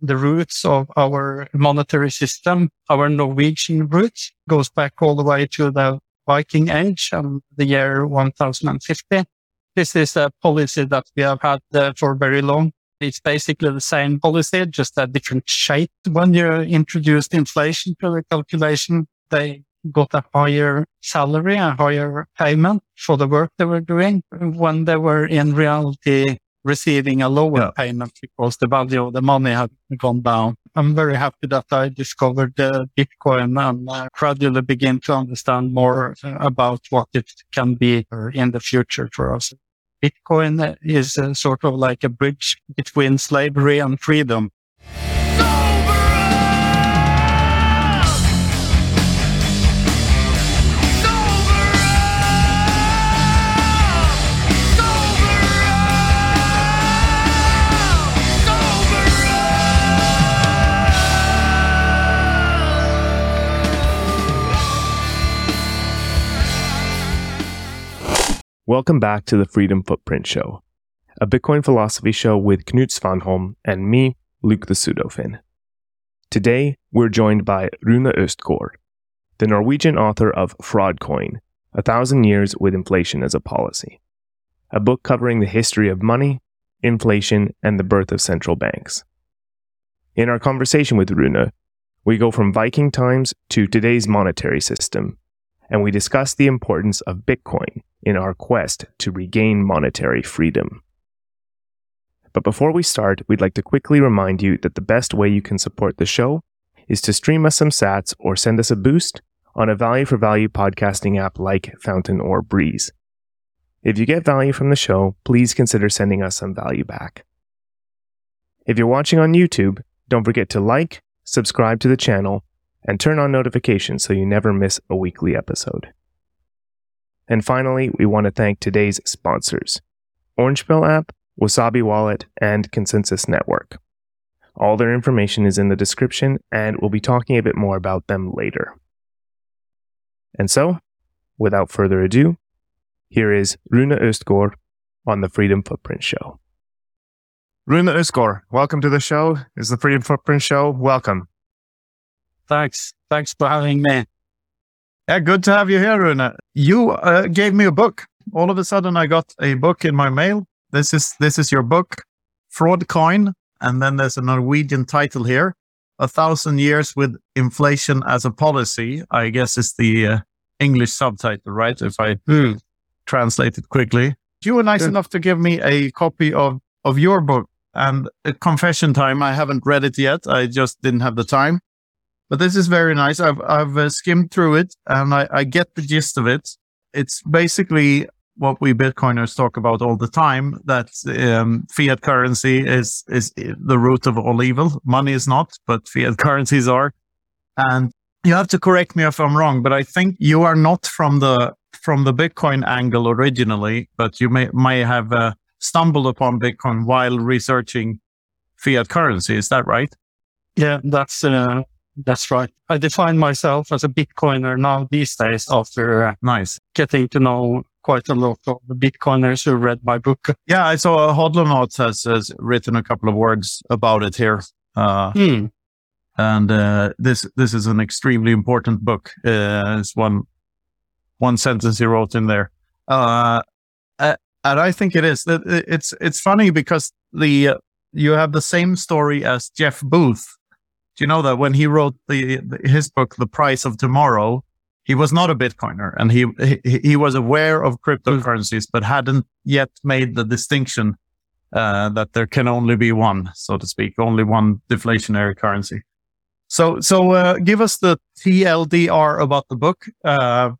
the roots of our monetary system, our Norwegian roots, goes back all the way to the Viking Age and the year 1050. This is a policy that we have had uh, for very long. It's basically the same policy, just a different shape. When you introduced inflation to the calculation, they got a higher salary, a higher payment for the work they were doing when they were in reality receiving a lower yeah. payment because the value of the money had gone down. I'm very happy that I discovered the Bitcoin and uh, gradually begin to understand more about what it can be in the future for us. Bitcoin is uh, sort of like a bridge between slavery and freedom. Welcome back to the Freedom Footprint Show, a Bitcoin philosophy show with Knut Svanholm and me, Luke the Pseudofin. Today, we're joined by Rune Østgård, the Norwegian author of Fraudcoin, A Thousand Years with Inflation as a Policy, a book covering the history of money, inflation, and the birth of central banks. In our conversation with Rune, we go from Viking times to today's monetary system, and we discuss the importance of Bitcoin in our quest to regain monetary freedom. But before we start, we'd like to quickly remind you that the best way you can support the show is to stream us some sats or send us a boost on a value for value podcasting app like Fountain or Breeze. If you get value from the show, please consider sending us some value back. If you're watching on YouTube, don't forget to like, subscribe to the channel, and turn on notifications so you never miss a weekly episode. And finally, we want to thank today's sponsors Orange Pill app, Wasabi Wallet, and Consensus Network. All their information is in the description, and we'll be talking a bit more about them later. And so, without further ado, here is Rune Østgård on the Freedom Footprint Show. Rune Østgård, welcome to the show. It's the Freedom Footprint Show. Welcome. Thanks. Thanks for having me. Yeah, good to have you here, Rune. You uh, gave me a book. All of a sudden, I got a book in my mail. This is this is your book, Fraudcoin, and then there's a Norwegian title here, A Thousand Years with Inflation as a Policy. I guess it's the uh, English subtitle, right? If I mm. translate it quickly. You were nice enough to give me a copy of of your book. And confession time, I haven't read it yet. I just didn't have the time. But this is very nice. I've I've uh, skimmed through it and I, I get the gist of it. It's basically what we Bitcoiners talk about all the time that um, fiat currency is is the root of all evil. Money is not, but fiat currencies are. And you have to correct me if I'm wrong, but I think you are not from the from the Bitcoin angle originally, but you may may have uh, stumbled upon Bitcoin while researching fiat currency. Is that right? Yeah, that's uh, that's right. I define myself as a Bitcoiner now these days after uh, nice getting to know quite a lot of the Bitcoiners who read my book. Yeah, I saw Hodlonaut has, has written a couple of words about it here. Uh, hmm. And uh, this this is an extremely important book. Uh, it's one one sentence he wrote in there, uh, and I think it is. It's it's funny because the you have the same story as Jeff Booth, do you know that when he wrote the, his book, The Price of Tomorrow, he was not a Bitcoiner and he, he, he was aware of cryptocurrencies, but hadn't yet made the distinction uh, that there can only be one, so to speak, only one deflationary currency. So, so uh, give us the TLDR about the book. Uh,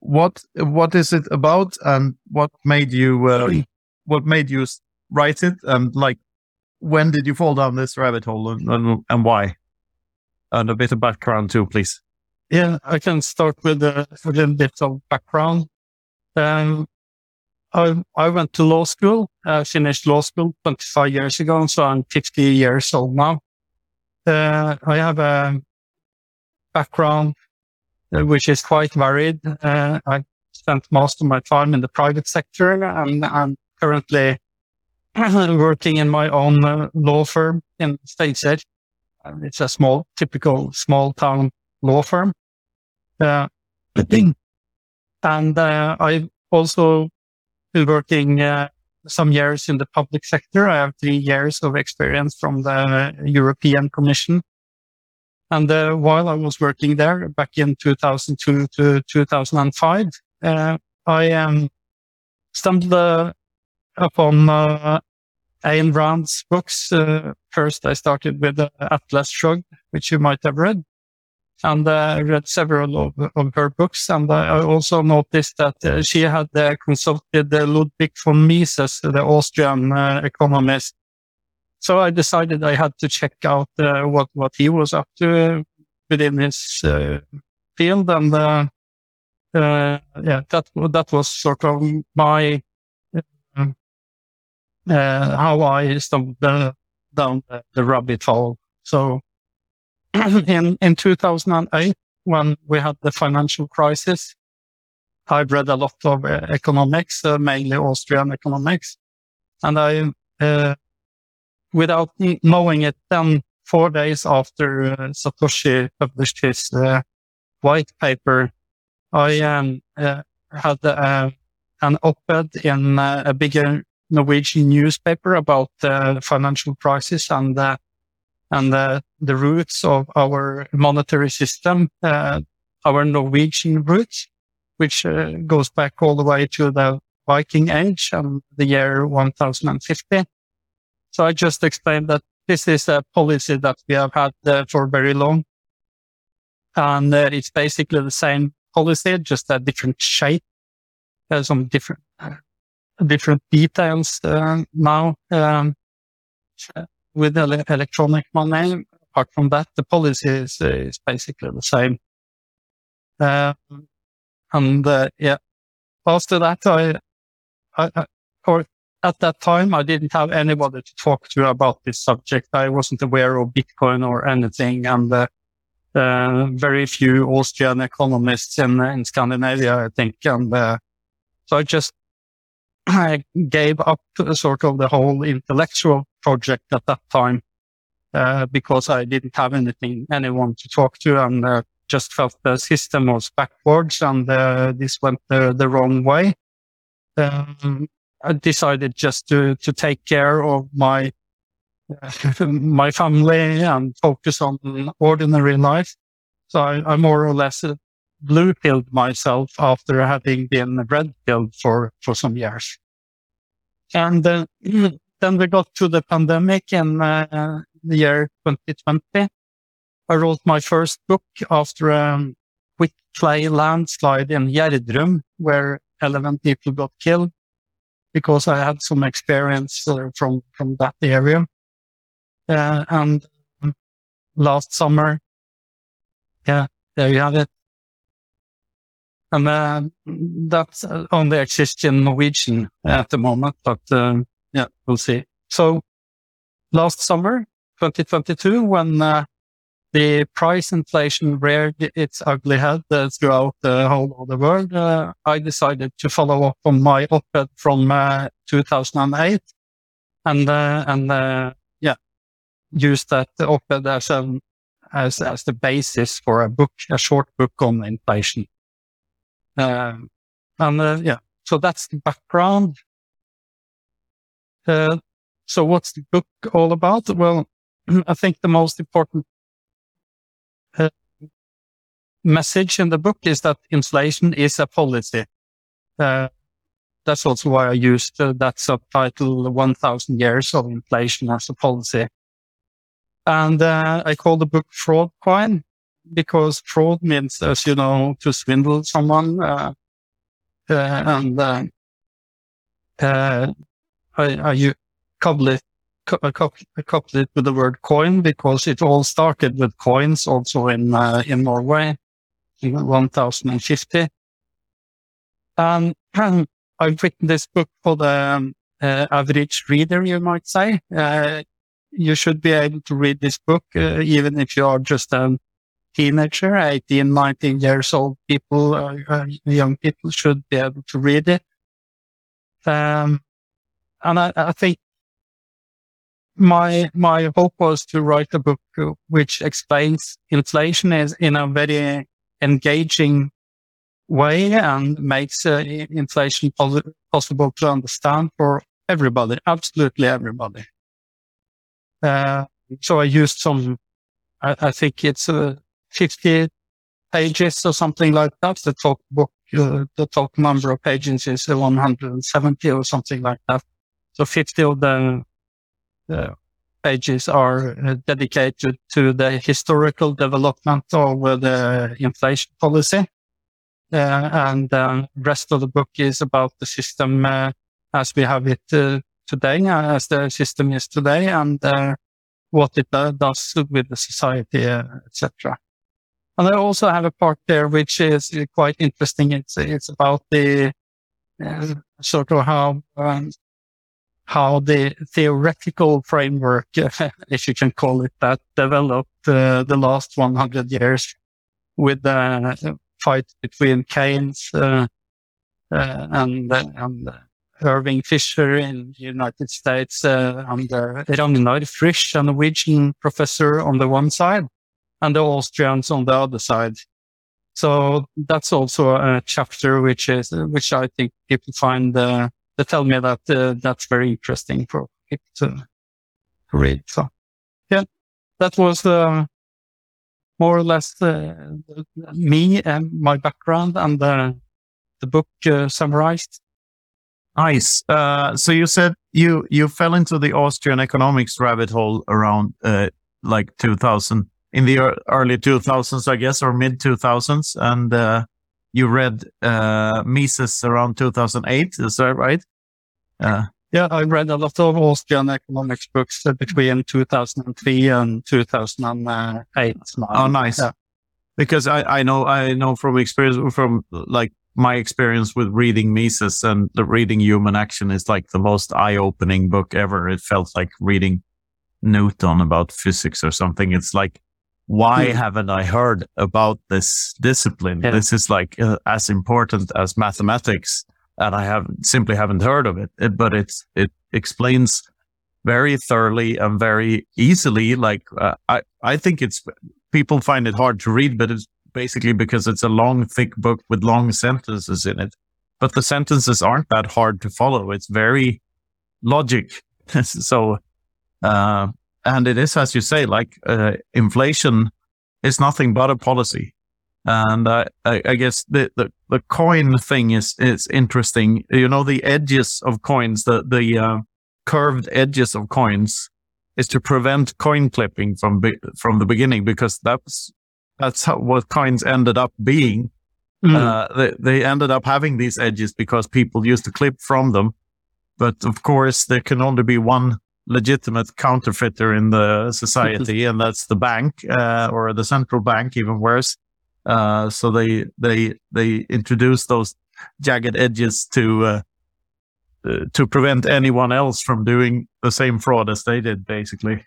what what is it about, and what made you uh, what made you write it, and like when did you fall down this rabbit hole and, and, and why? And a bit of background too, please. Yeah, I can start with a, bit of background. Um, I, I went to law school, finished law school 25 years ago, so I'm 50 years old now. Uh, I have a background uh, which is quite varied. Uh, I spent most of my time in the private sector and I'm currently working in my own uh, law firm in States Edge. It's a small, typical small town law firm. Uh, and uh, I've also been working uh, some years in the public sector. I have three years of experience from the European Commission. And uh, while I was working there back in 2002 to 2005, uh, I um, stumbled uh, upon uh, Ayn Rand's books. Uh, first, I started with uh, Atlas Shrugged, which you might have read. And I read several of, of, her books. And I also noticed that she had consulted Ludwig von Mises, the Austrian economist, so I decided I had to check out uh, what what he was up to within his uh, field, and uh, uh yeah, that that was sort of my uh, uh, how I stumbled down the, rabbit hole. So in in 2008, when we had the financial crisis, I read a lot of economics, mainly Austrian economics, and I without knowing it, then four days after uh, Satoshi published his uh, white paper, I um, uh, had uh, an op-ed in uh, a bigger Norwegian newspaper about the financial crisis and uh, and the roots of our monetary system, our Norwegian roots, which goes back all the way to the Viking Age and the year 1050. So I just explained that this is a policy that we have had uh, for very long. And uh, it's basically the same policy, just a different shape. There's some different, uh, different details uh, now um, with electronic money. Apart from that, the policy is, is basically the same. Um, and uh, yeah, after that, I, I, I or at that time, I didn't have anybody to talk to about this subject. I wasn't aware of Bitcoin or anything. And uh, uh, very few Austrian economists in, in Scandinavia, I think. And uh, so I just I gave up sort of the whole intellectual project at that time uh, because I didn't have anything, anyone to talk to and uh, just felt the system was backwards and uh, this went the, the wrong way. Um, I decided just to to take care of my my family and focus on ordinary life. So I, I more or less blue pilled myself after having been red pilled for for some years. And uh, then we got to the pandemic in uh, the year 2020. I wrote my first book after a quick clay landslide in Gjerdrum, where 11 people got killed because I had some experience uh, from, from that area. Uh, and last summer, yeah, there you have it. And uh, that's only exists in Norwegian at the moment, but um, yeah, we'll see. So last summer, 2022, when uh, the price inflation reared its ugly head uh, throughout the whole of the world, uh, I decided to follow up on my op-ed from uh, 2008 and, uh, and, uh, yeah, use that op-ed as, um, as, as the basis for a book, a short book on inflation. Um, and, uh, yeah, so that's the background. so what's the book all about? Well, I think the most important message in the book is that inflation is a policy. Uh, that's also why I used uh, that subtitle, 1000 years of inflation as a policy. And uh, I call the book fraud coin because fraud means, as you know, to swindle someone. Uh, uh, and uh, I, I couple it, couple it with the word coin because it all started with coins also in, in Norway. 1050. Um, I've written this book for the um, uh, average reader, you might say. Uh, you should be able to read this book, uh, even if you are just a teenager, 18, 19 years old people, uh, uh, young people should be able to read it. Um, and I, I, think my my hope was to write a book which explains inflation is in a very engaging way and makes uh, inflation pos- possible to understand for everybody, absolutely everybody. Uh, so I used some, I, I think it's uh, 50 pages or something like that. The talk book, uh, the talk number of pages is 170 or something like that. So 50 of the, the pages are uh, dedicated to the historical development of the inflation policy. Uh, and the rest of the book is about the system uh, as we have it uh, today, as the system is today, and what it does with the society, etc. And I also have a part there which is quite interesting. It's it's about the uh, sort of how um, how the theoretical framework, if you can call it that, developed uh, the last 100 years with the fight between Keynes uh, uh, and, and Irving Fisher in the United States uh, under Ragnar Frisch, a Norwegian professor on the one side, and the Austrians on the other side. So that's also a chapter which is which I think people find uh, they tell me that uh, that's very interesting for people to read. So yeah, that was uh, more or less uh, me and my background and the, the book uh, summarized. Nice. Uh, so you said you you fell into the Austrian economics rabbit hole around uh, like 2000 in the early 2000s, I guess, or mid 2000s, and uh, you read uh, Mises around 2008. Is that right? Yeah, I read a lot of Austrian economics books between 2003 and 2008. Oh, nice. Yeah. Because I, I know, I know from experience, from like my experience with reading Mises and the reading Human Action is like the most eye opening book ever. It felt like reading Newton about physics or something. It's like, why hmm. haven't I heard about this discipline? Yeah. This is like uh, as important as mathematics and I have simply haven't heard of it. it but it's it explains very thoroughly and very easily. Like uh, I I think it's people find it hard to read, but it's basically because it's a long, thick book with long sentences in it. But the sentences aren't that hard to follow. It's very logic. so, uh, and it is, as you say, like uh, inflation is nothing but a policy. And uh, I, I, guess the, the, the, coin thing is, is interesting. You know, the edges of coins, the, the uh, curved edges of coins is to prevent coin clipping from, be, from the beginning because that's, that's how, what coins ended up being. Mm. Uh, they, they ended up having these edges because people used to clip from them. But of course, there can only be one legitimate counterfeiter in the society, and that's the bank uh, or the central bank, even worse. Uh, so they they they introduced those jagged edges to uh, uh, to prevent anyone else from doing the same fraud as they did, basically.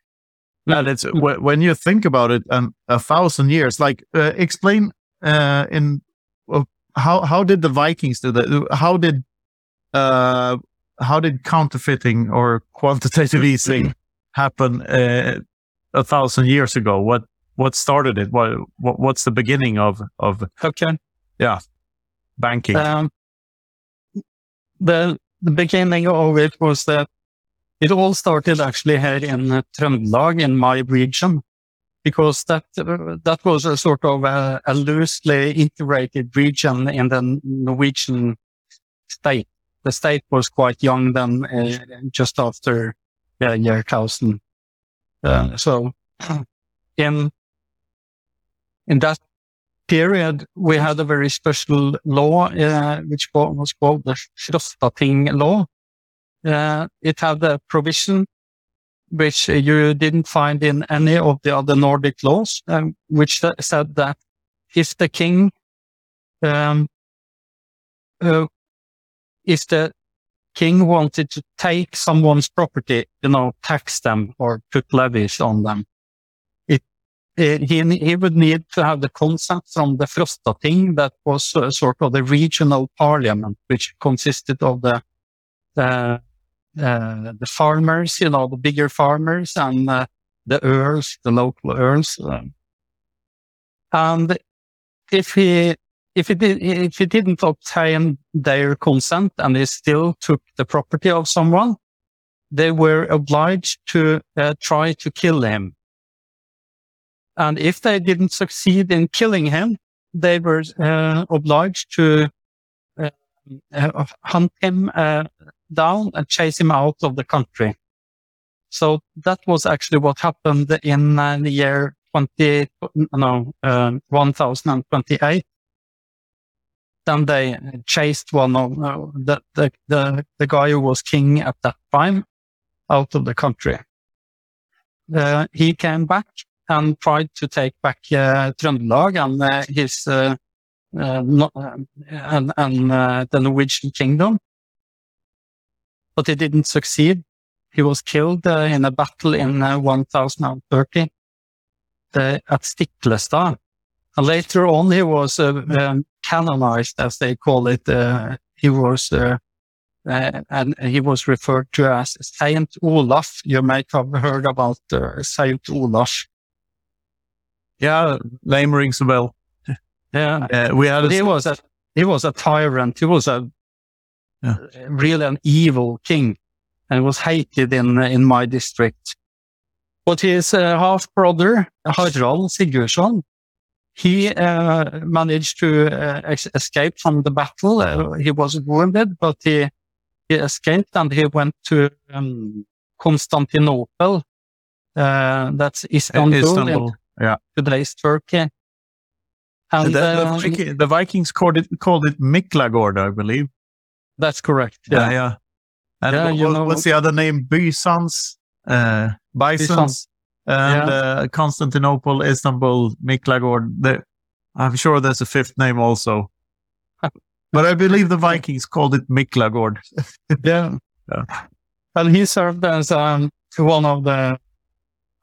And it's when you think about it, and a thousand years. Like, uh, explain uh, in how how did the Vikings do that? How did how did counterfeiting or quantitative easing happen a thousand years ago? What what started it? What, what what's the beginning of of okay, yeah, banking? Um, the the beginning of it was that it all started actually here in uh, Trøndelag in my region because that uh, that was a sort of a, a, loosely integrated region in the Norwegian state. The state was quite young then, uh, just after the year thousand. Uh, so in in that period, we had a very special law, uh, which was called the Frostating law. Uh, it had a provision which you didn't find in any of the other Nordic laws, um, which said that if the king, um, uh, if the king wanted to take someone's property, you know, tax them or put levies on them, he, he would need to have the consent from the Frostating, that was uh, sort of the regional parliament, which consisted of the, the, uh, the farmers, you know, the bigger farmers and uh, the earls, the local earls. And if he if it if he didn't obtain their consent and they still took the property of someone, they were obliged to uh, try to kill him. And if they didn't succeed in killing him, they were uh, obliged to uh, uh hunt him uh, down and chase him out of the country. So that was actually what happened in uh, the year 20, no, 1028 then they chased one of the, the, the, the, guy who was king at that time out of the country. Uh, he came back and tried to take back uh, Trøndelag and uh, his uh, uh, uh and, and uh, the Norwegian kingdom, but he didn't succeed. He was killed in a battle in 1030 at Stiklestad. And later on, he was um, canonized, as they call it. he was uh, and he was referred to as Saint Olaf. You might have heard about uh, Saint Olaf. Yeah, name rings a bell. Yeah, uh, we had. A... He was a he was a tyrant. He was a yeah. really an evil king, and was hated in in my district. But his uh, half brother Harald Sigurdsson, he uh, managed to uh, escape from the battle. Uh, he was wounded, but he he escaped and he went to um, Constantinople. Uh, that's Istanbul, Istanbul. yeah. today's Turkey. And, the, the, uh, the, Vikings called it called it Miklagård, I believe. That's correct. Yeah, yeah. yeah. And yeah, what, you know, what's the other name? Bysans, uh, Bisons, and yeah. uh, Constantinople, Istanbul, Miklagård. I'm sure there's a fifth name also. But I believe the Vikings called it Miklagård. yeah. yeah. Well, he served as um, one of the,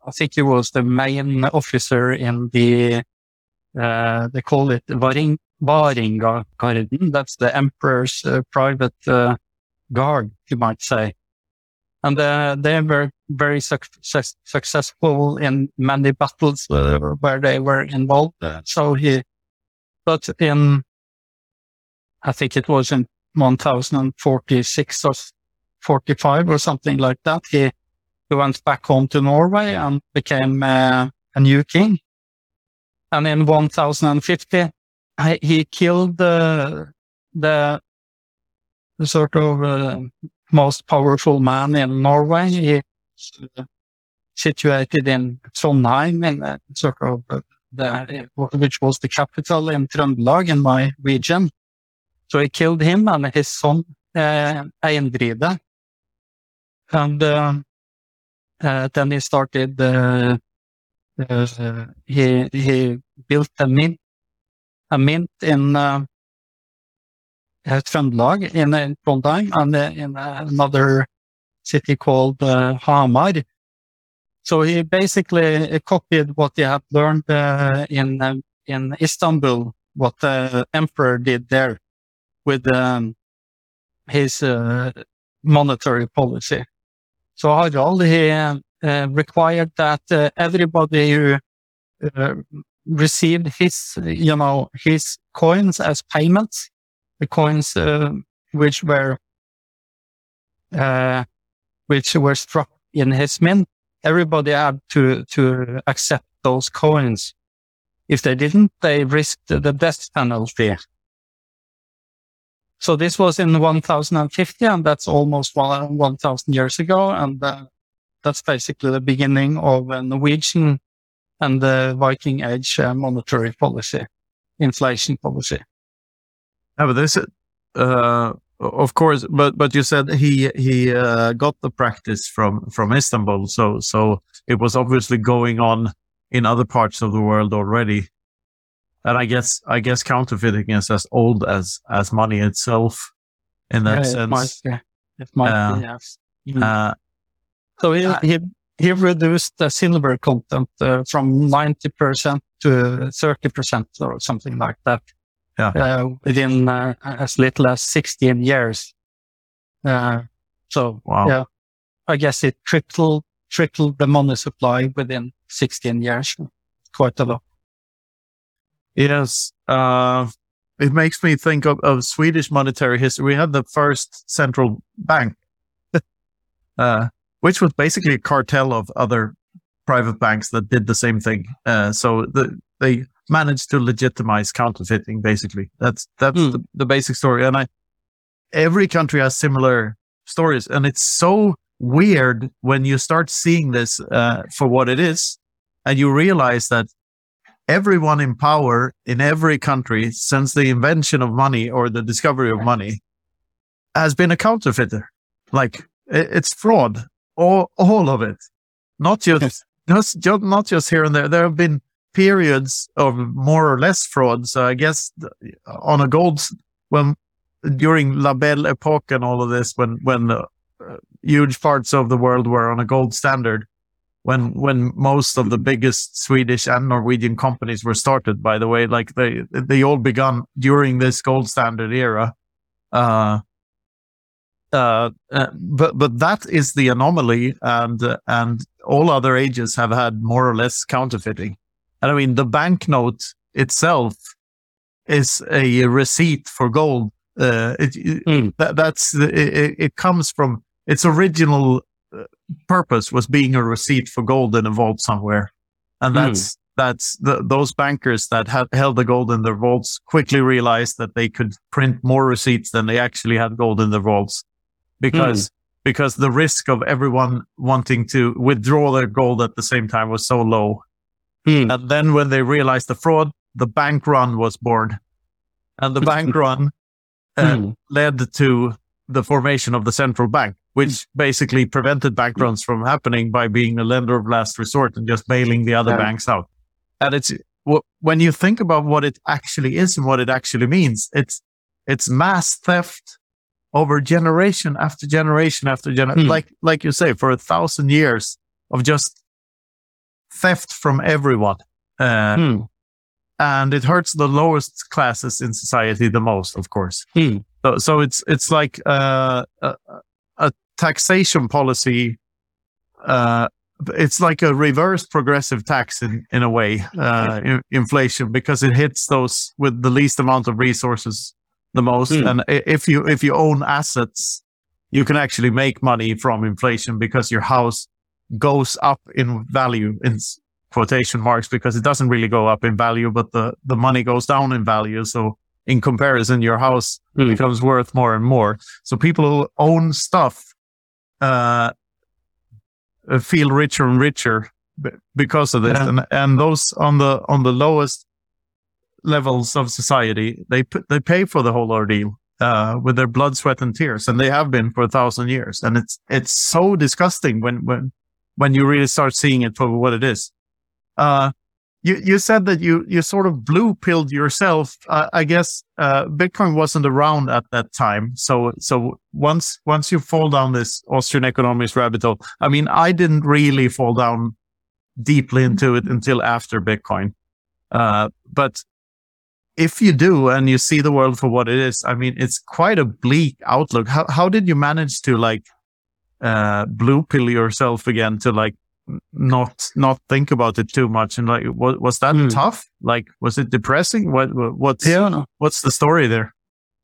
I think he was the main officer in the, uh, they call it Varing, Varinga Garden. That's the emperor's uh, private uh, guard, you might say. And uh, they were very su- su- successful in many battles uh, where they were involved. so he, but in I think it was in 1046 or 45 or something like that. He, he went back home to Norway and became uh, a new king. And in 1050, he killed the, the, the sort of uh, most powerful man in Norway. He situated in Trondheim, in uh, sort of uh, the, which was the capital in Trøndelag in my region. So he killed him and his son, uh, Eindride. And uh, uh, then he started, uh, uh, he, he built a mint, a mint in uh, Trøndelag, in, in Trondheim, and uh, in another city called uh, Hamar. So he basically copied what he had learned uh, in uh, in Istanbul, what the emperor did there with um, his uh, monetary policy. So Harald, he uh, required that uh, everybody who uh, received his, you know, his coins as payments, the coins uh, which were uh, which were struck in his mint, everybody had to to accept those coins. If they didn't, they risked the death penalty. So this was in 1050, and that's almost 1000 years ago. And uh, that's basically the beginning of a Norwegian and the Viking Age uh, monetary policy, inflation policy. Yeah, but this, uh, of course, but but you said he he uh, got the practice from from Istanbul, so so it was obviously going on in other parts of the world already and I guess I guess counterfeiting is as old as as money itself in that yeah, sense. It might, yeah. it might uh, be, yes. Mm. Uh, so he, uh, he he reduced the silver content uh, from ninety percent to thirty percent or something like that. Yeah. Uh, within uh, as little as sixteen years. So Wow. yeah, I guess it tripled tripled the money supply within 16 years. Quite a lot. Yes. Uh, it makes me think of, of Swedish monetary history. We had the first central bank, uh, which was basically a cartel of other private banks that did the same thing. Uh, so the, they managed to legitimize counterfeiting. Basically, that's that's Hmm. the, the basic story. And I, every country has similar stories, and it's so weird when you start seeing this uh, for what it is, and you realize that everyone in power in every country since the invention of money or the discovery of money has been a counterfeiter. Like it's fraud, all all of it, not just just, just not just here and there. There have been periods of more or less fraud. So I guess on a gold when during La Belle Epoque and all of this, when when uh, huge parts of the world were on a gold standard, when when most of the biggest Swedish and Norwegian companies were started, by the way, like they they all begun during this gold standard era. Uh, uh, uh, but but that is the anomaly, and uh, and all other ages have had more or less counterfeiting. And I mean, the banknote itself is a receipt for gold. Uh, it, Hmm. that, that's the, it, it comes from its original uh, purpose was being a receipt for gold in a vault somewhere, and Hmm. that's that's the, those bankers that had held the gold in their vaults quickly realized that they could print more receipts than they actually had gold in their vaults, because because the risk of everyone wanting to withdraw their gold at the same time was so low. Hmm. And then when they realized the fraud, the bank run was born, and the bank run uh, Hmm. led to the formation of the central bank, which basically prevented bank runs from happening by being a lender of last resort and just bailing the other Yeah. banks out. And it's when you think about what it actually is and what it actually means, it's it's mass theft over generation after generation after generation, Hmm. like like you say, for a thousand years of just theft from everyone. Uh, Hmm. and it hurts the lowest classes in society the most, of course. Hmm. So, so it's it's like uh, a, a taxation policy. Uh, it's like a reverse progressive tax in in a way, uh, in, inflation because it hits those with the least amount of resources the most. Hmm. And if you if you own assets, you can actually make money from inflation because your house goes up in value in quotation marks because it doesn't really go up in value, but the the money goes down in value. So in comparison, your house Hmm. becomes worth more and more. So people who own stuff uh, uh, feel richer and richer because of this, Yeah. and and those on the on the lowest levels of society, they p- they pay for the whole ordeal uh, with their blood, sweat, and tears, and they have been for a thousand years. And it's it's so disgusting when when when you really start seeing it for what it is. Uh, you you said that you you sort of blue pilled yourself. Uh, I guess uh, Bitcoin wasn't around at that time. So so once once you fall down this Austrian economics rabbit hole, I mean, I didn't really fall down deeply into it until after Bitcoin. Uh, but if you do and you see the world for what it is, I mean, it's quite a bleak outlook. How how did you manage to like uh, blue pill yourself again to like not not think about it too much and like was, was that Hmm. tough like was it depressing what what- what's Yeah. no. what's the story there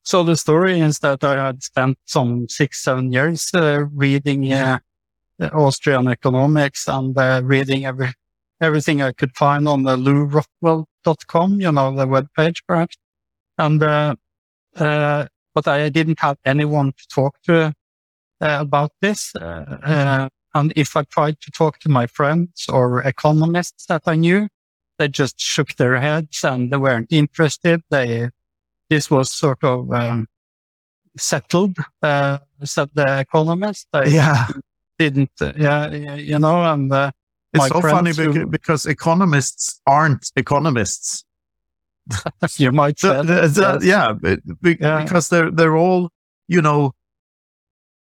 So the story is that I had spent some six, seven years uh, reading uh, the Austrian economics and uh, reading every everything I could find on the lewrockwell.com, you know, the webpage perhaps. And, uh, uh, but I didn't have anyone to talk to about this. Uh, uh, and if I tried to talk to my friends or economists that I knew, they just shook their heads and they weren't interested. They, this was sort of um, settled, uh, said the economist. They yeah didn't, uh, yeah, yeah, you know, and uh, it's so funny who- because, economists aren't economists you might say, uh, so, yes. yeah, be- be- Yeah. because they're they're all you know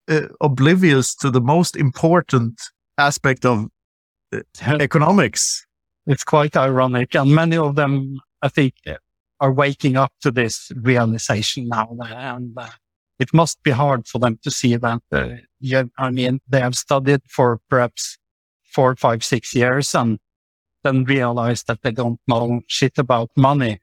uh, oblivious to the most important aspect of uh, economics it's quite ironic, and many of them, I think, are waking up to this realization now, and uh, it must be hard for them to see that. Uh, yeah, I mean, they have studied for perhaps four, five, six years and then realize that they don't know shit about money.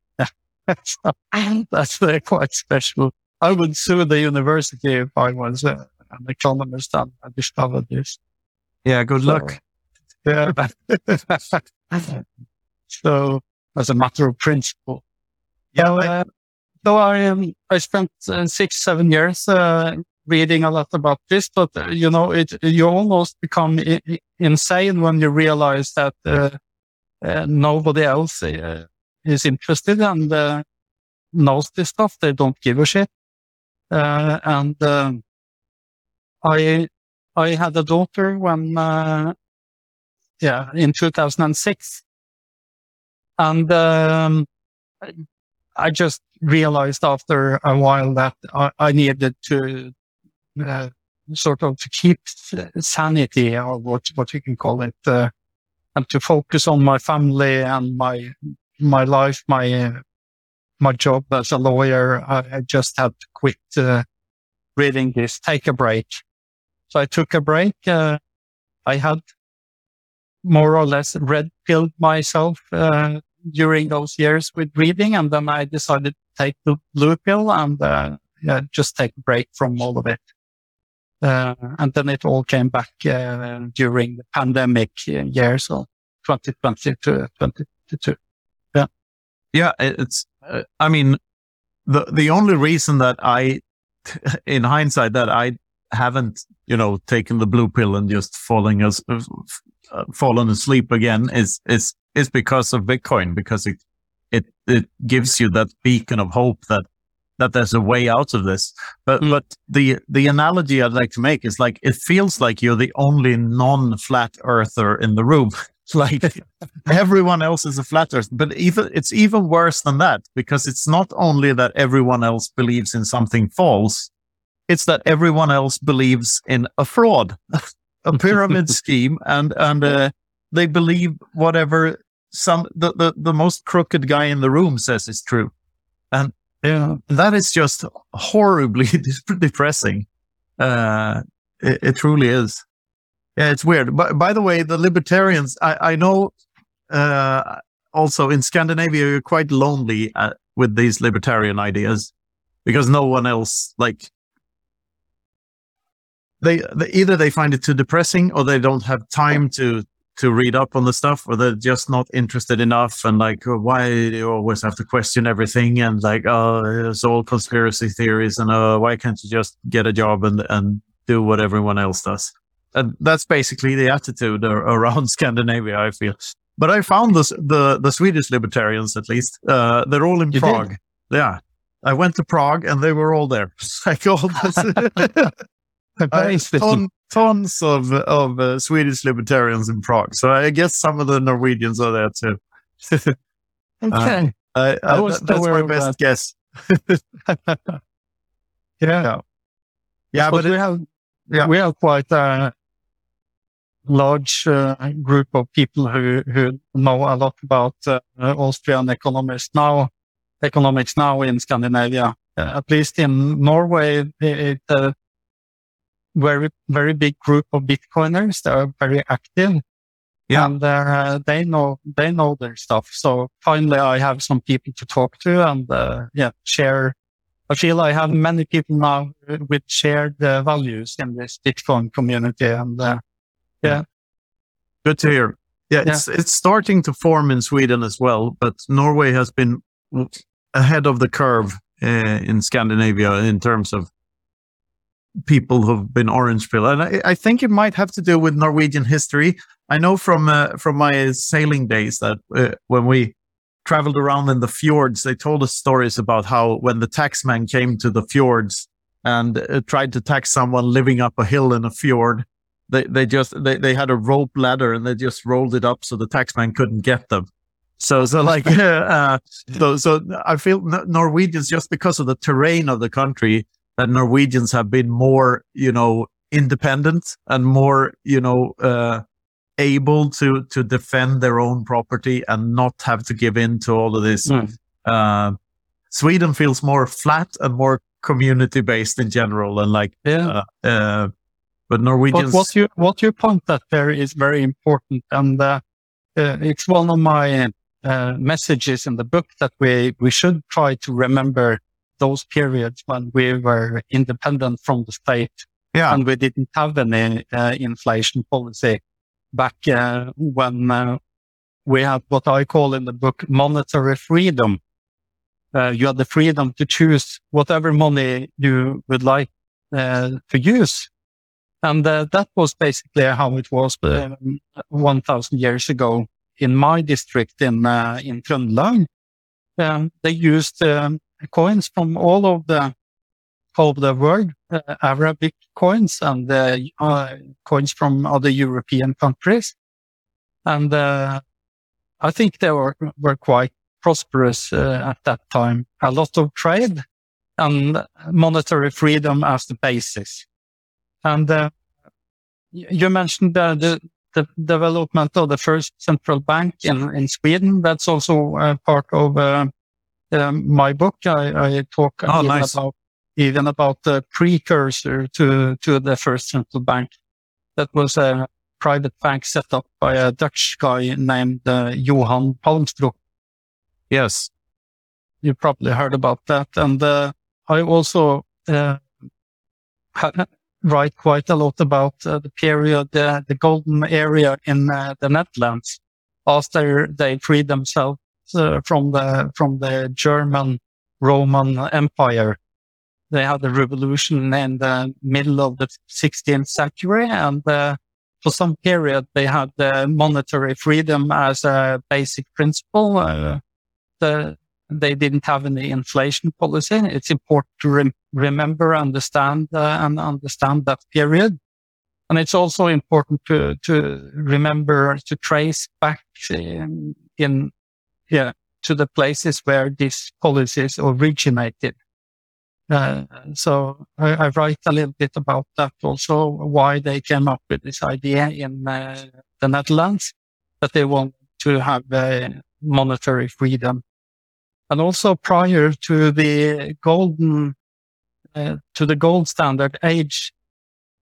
so, that's uh, quite special. I would sue the university if I was uh, an economist and I discovered this. Yeah, good so, luck. Yeah. so, as a matter of principle. Yeah. Uh, so I, um, I spent uh, six, seven years uh, reading a lot about this, but uh, you know, it you almost become I- insane when you realize that uh, uh, nobody else is interested and knows this stuff. They don't give a shit. and I I had a daughter when yeah in 2006 and um, I just realized after a while that I, I needed to uh, sort of to keep sanity or what what you can call it, uh, and to focus on my family and my my life, my uh, my job as a lawyer. I, I just had to quit uh, reading this, take a break. So I took a break. Uh, I had more or less red pilled myself uh, during those years with reading. And then I decided to take the blue pill and uh, yeah, just take a break from all of it. Uh, and then it all came back uh, during the pandemic years, so 2020 to 2022. Yeah. Yeah. It's, uh, I mean, the, the only reason that I, in hindsight, that I haven't, you know, taken the blue pill and just falling as, uh, fallen asleep again is, is is because of Bitcoin, because it, it, it gives you that beacon of hope that, that there's a way out of this. But, mm. but the, the analogy I'd like to make is like, it feels like you're the only non-flat earther in the room. like everyone else is a flat earth, but even, it's even worse than that because it's not only that everyone else believes in something false. It's that everyone else believes in a fraud, a pyramid scheme and, and, uh, they believe whatever some the, the, the most crooked guy in the room says is true. And yeah, that is just horribly depressing. Uh, it, it, truly is. Yeah, it's weird. But by the way, the libertarians, I, I know, uh, also in Scandinavia, you're quite lonely uh, with these libertarian ideas because no one else like they, they, either they find it too depressing or they don't have time to to read up on the stuff or they're just not interested enough and like oh, why do you always have to question everything and like oh it's all conspiracy theories and uh why can't you just get a job and and do what everyone else does? And that's basically the attitude around scandinavia i feel. But i found this, the the swedish libertarians at least uh they're all in you prague. Did? yeah. I went to prague and they were all there. Like all this ton, tons of of uh, Swedish libertarians in Prague, so I guess some of the Norwegians are there too. okay, uh, I, was that, that's my best that. guess. yeah, yeah, but, but we have yeah. we have quite a large uh, group of people who who know a lot about uh, Austrian economics now, economics now in Scandinavia. Uh, at least in Norway, it, uh, very, very big group of Bitcoiners that are very active. Yeah. And uh, they know, they know their stuff. So finally I have some people to talk to and, uh, yeah, share. I feel I have many people now with shared uh, values in this Bitcoin community. And, uh, yeah. Good to hear. Yeah, it's, yeah. it's starting to form in Sweden as well, but Norway has been ahead of the curve uh, in Scandinavia in terms of people who've been orange pill, and I, I, think it might have to do with Norwegian history. I know from uh, from my sailing days that uh, when we traveled around in the fjords, they told us stories about how when the taxman came to the fjords and uh, tried to tax someone living up a hill in a fjord, they they just they, they had a rope ladder and they just rolled it up so the taxman couldn't get them. So, so like, uh, so, so I feel Norwegians just because of the terrain of the country, that Norwegians have been more, you know, independent and more, you know, uh, able to to defend their own property and not have to give in to all of this. Mm. Uh, Sweden feels more flat and more community based in general and like Yeah. uh, uh, but Norwegians But what you what you point at there is very important, and uh, uh, it's one of my uh, messages in the book that we we should try to remember those periods when we were independent from the state yeah and we didn't have any uh, inflation policy back uh, when uh, we had what I call in the book monetary freedom. Uh, you had the freedom to choose whatever money you would like uh, to use. And uh, that was basically how it was um, 1000 years ago in my district in, uh, in Trøndelag. Um, they used um, coins from all of the of the world, uh, Arabic coins and uh, uh, coins from other European countries. And uh, I think they were, were quite prosperous uh, at that time. A lot of trade and monetary freedom as the basis. And uh, you mentioned the, the development of the first central bank in, in Sweden. That's also uh, part of um, my book. I, I talk Oh, even nice. about even about the precursor to to the first central bank. That was a private bank set up by a Dutch guy named uh, Johan Palmstruch. yes You probably heard about that. And uh, I also uh, write quite a lot about uh, the period, uh, the golden area in uh, the Netherlands after they freed themselves uh, from the from the German Roman Empire. They had a revolution in the middle of the 16th century, and uh, for some period they had uh, monetary freedom as a basic principle. Uh, the they didn't have any inflation policy. It's important to rem- remember, understand, uh, and understand that period. And it's also important to, to remember to trace back in, in, yeah, to the places where these policies originated. Uh, so I, I write a little bit about that also, why they came up with this idea in uh, the Netherlands that they want to have uh, monetary freedom and also prior to the golden uh, to the gold standard age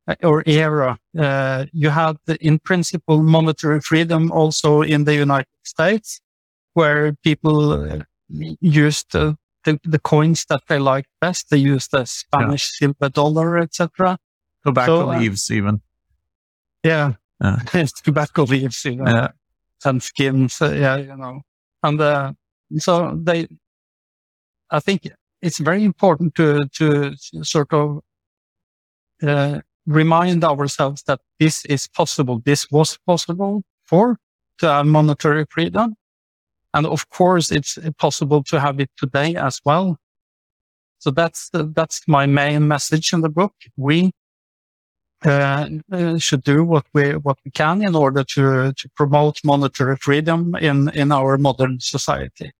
uh, or era uh, you had in principle monetary freedom also in the united states where people uh, used uh, the, the coins that they liked best they used the spanish silver dollar etc tobacco So, uh, leaves even yeah Yeah. tobacco leaves you know yeah and skins. Uh, yeah, you know, and uh, so they. I think it's very important to to sort of uh, remind ourselves that this is possible. This was possible for to have monetary freedom, and of course, it's possible to have it today as well. So that's the, that's my main message in the book. We uh, uh, should do what we what we can in order to to promote monetary freedom in in our modern society.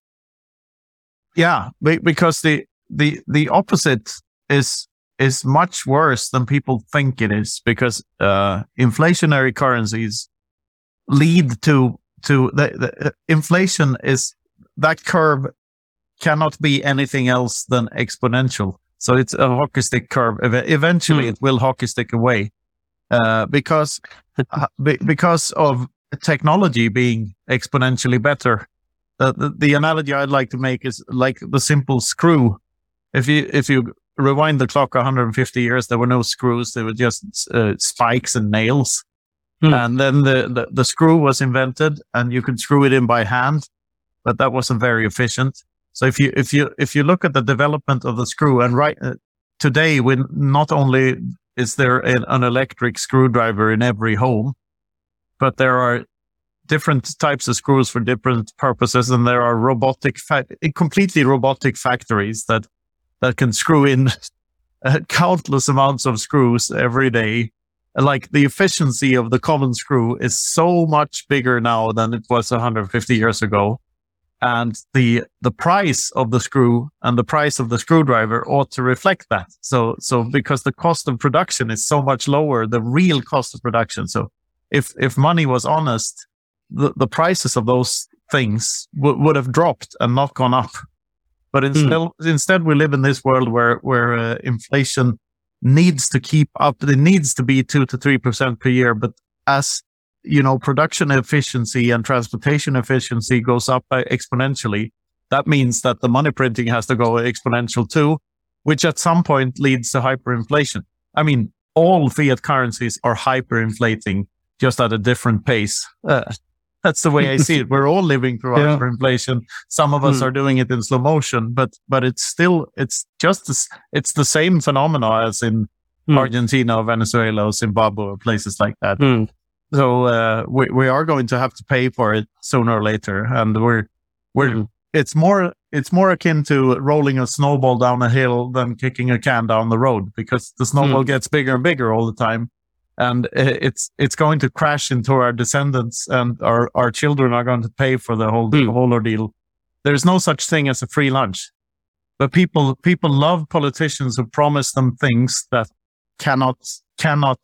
yeah because the the the opposite is is much worse than people think it is because uh inflationary currencies lead to to the, the uh, inflation is that curve cannot be anything else than exponential so it's a hockey stick curve eventually Hmm. it will hockey stick away uh because uh, be- because of technology being exponentially better the, the the analogy I'd like to make is like the simple screw. If you if you rewind the clock 150 years, there were no screws; they were just uh, spikes and nails. Hmm. And then the, the the screw was invented, and you could screw it in by hand, but that wasn't very efficient. So if you if you if you look at the development of the screw, and right uh, today, when not only is there an, an electric screwdriver in every home, but there are different types of screws for different purposes, and there are robotic, fa- completely robotic factories that that can screw in uh, countless amounts of screws every day. Like the efficiency of the common screw is so much bigger now than it was 150 years ago, and the the price of the screw and the price of the screwdriver ought to reflect that. So so because the cost of production is so much lower, the real cost of production. So if if money was honest, the, the prices of those things w- would have dropped and not gone up. But instead, instead we live in this world where where uh, inflation needs to keep up. It needs to be two to three percent per year. But as you know, production efficiency and transportation efficiency goes up exponentially. That means that the money printing has to go exponential too, which at some point leads to hyperinflation. I mean, all fiat currencies are hyperinflating just at a different pace. Uh, that's the way I see it. We're all living through yeah. hyperinflation. Some of us mm. are doing it in slow motion, but but it's still it's just this, it's the same phenomena as in mm. Argentina, Venezuela, Zimbabwe, or places like that. Mm. So uh, we we are going to have to pay for it sooner or later, and we're we're mm. it's more it's more akin to rolling a snowball down a hill than kicking a can down the road because the snowball mm. gets bigger and bigger all the time, and it's it's going to crash into our descendants, and our our children are going to pay for the whole mm. whole ordeal. There's no such thing as a free lunch, but people people love politicians who promise them things that cannot cannot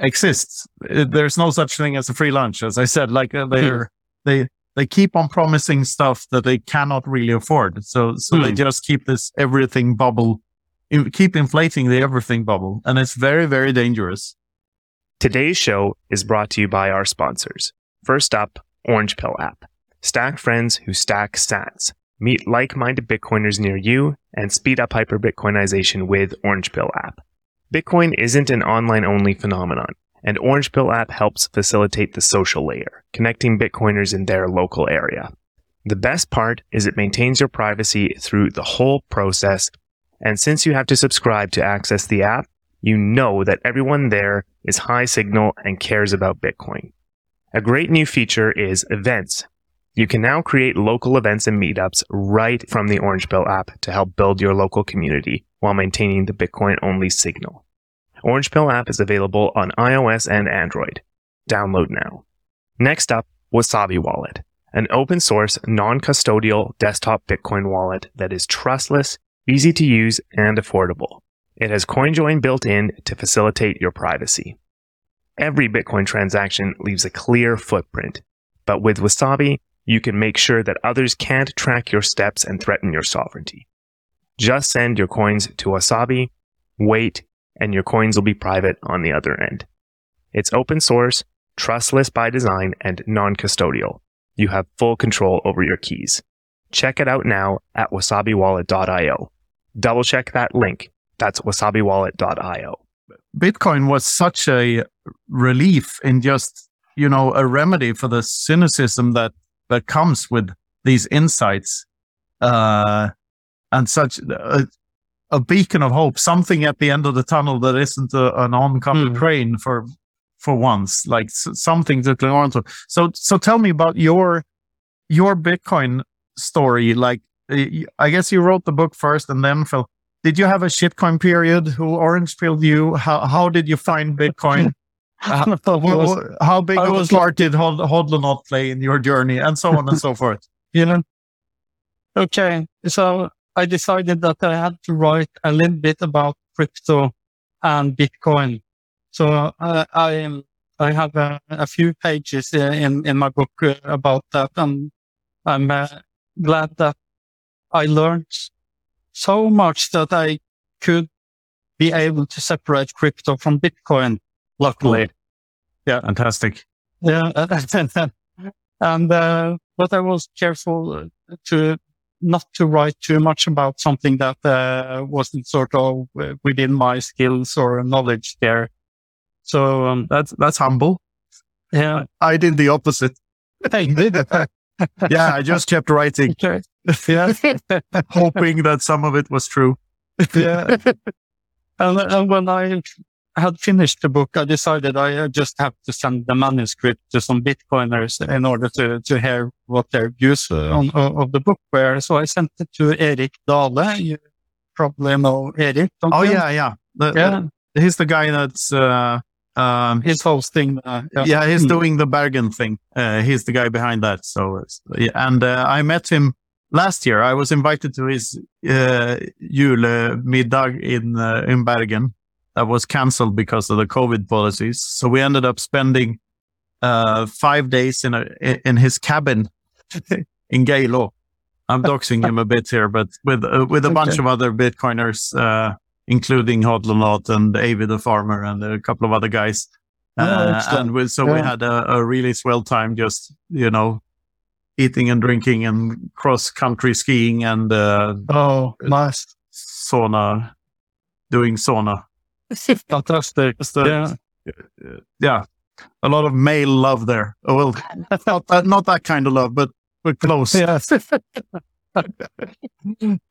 exists. There's no such thing as a free lunch, as I said. Like uh, they're hmm. they they keep on promising stuff that they cannot really afford. So so they hmm. just keep this everything bubble, keep inflating the everything bubble, and it's very very dangerous. Today's show is brought to you by our sponsors. First up, Orange Pill app. Stack friends who stack sats. Meet like-minded Bitcoiners near you and speed up hyper Bitcoinization with Orange Pill app. Bitcoin isn't an online only phenomenon, and Orange Pill app helps facilitate the social layer, connecting Bitcoiners in their local area. The best part is it maintains your privacy through the whole process, and since you have to subscribe to access the app, you know that everyone there is high signal and cares about Bitcoin. A great new feature is events. You can now create local events and meetups right from the Orange Pill app to help build your local community while maintaining the Bitcoin only signal. Orange Pill app is available on iOS and Android. Download now. Next up, Wasabi Wallet, an open source, non custodial desktop Bitcoin wallet that is trustless, easy to use, and affordable. It has CoinJoin built in to facilitate your privacy. Every Bitcoin transaction leaves a clear footprint, but with Wasabi, you can make sure that others can't track your steps and threaten your sovereignty. Just send your coins to Wasabi, wait, and your coins will be private on the other end. It's open source, trustless by design, and non custodial. You have full control over your keys. Check it out now at wasabiwallet.io. Double check that link. That's wasabiwallet.io. Bitcoin was such a relief in just, you know, a remedy for the cynicism that, that comes with these insights. Uh, and such a, a, beacon of hope, something at the end of the tunnel that isn't a, an oncoming mm. train for for once, like something to cling on to. So, so tell me about your your Bitcoin story. Like, I guess you wrote the book first, and then Phil. Did you have a shitcoin period? Who orange pilled you? How how did you find Bitcoin? uh, how big of a part did not play in your journey, and so on and so forth? You know. Okay, so I decided that I had to write a little bit about crypto and Bitcoin. So uh, I I have a, a, few pages in in my book uh, about that, and I'm uh, glad that I learned so much that I could be able to separate crypto from Bitcoin. Luckily, yeah, fantastic. Yeah, and uh, but I was careful to not to write too much about something that uh, wasn't sort of uh, within my skills or knowledge there. So um, that's that's humble. Yeah, I did the opposite. I did. yeah, I just kept writing. Okay. Yeah, hoping that some of it was true. yeah, and, and when I I had finished the book, I decided I just have to send the manuscript to some Bitcoiners in order to, to hear what their views uh, on, of the book were. So I sent it to Erik Dale. You probably know Erik. Oh, you? yeah, yeah. The, yeah. The, he's the guy that's, uh, um, he's hosting. Uh, yeah. yeah. he's mm. doing the bargain thing. Uh, he's the guy behind that. So, yeah, and uh, I met him last year. I was invited to his uh, julmiddag in uh, in Bergen, that was cancelled because of the COVID policies. So we ended up spending uh, five days in a in his cabin in Geilo, I'm doxing him a bit here, but with uh, with a bunch of other Bitcoiners, uh, including Hodlonaut and Avi the farmer and a couple of other guys. Oh, Uh, and we, so we had a, a really swell time, just you know, eating and drinking and cross country skiing and uh, Oh, nice. sauna, doing sauna. Fantastic. Just, uh, Yeah. yeah, a lot of male love there. Oh, well, not that, not that kind of love, but but close. Yes.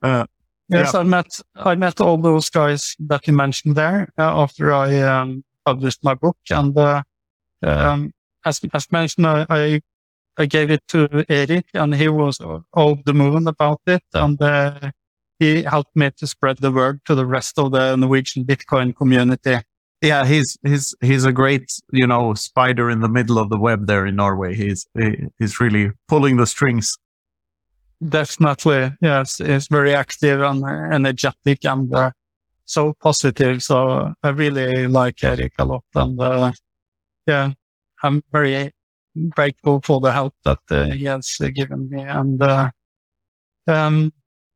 Uh, yes, I met I met all those guys that you mentioned there uh, after I um, published my book, and uh, um, as as mentioned, I, I I gave it to Eric, and he was all the moon about it, and uh, he helped me to spread the word to the rest of the Norwegian Bitcoin community. yeah, he's he's he's a great you know spider in the middle of the web there in Norway. He's he, he's really pulling the strings. Definitely, yes, he's very active and energetic and uh, so positive. So I really like Eric a lot, and uh, yeah, I'm very grateful for the help that uh, he has uh, given me. And uh, um,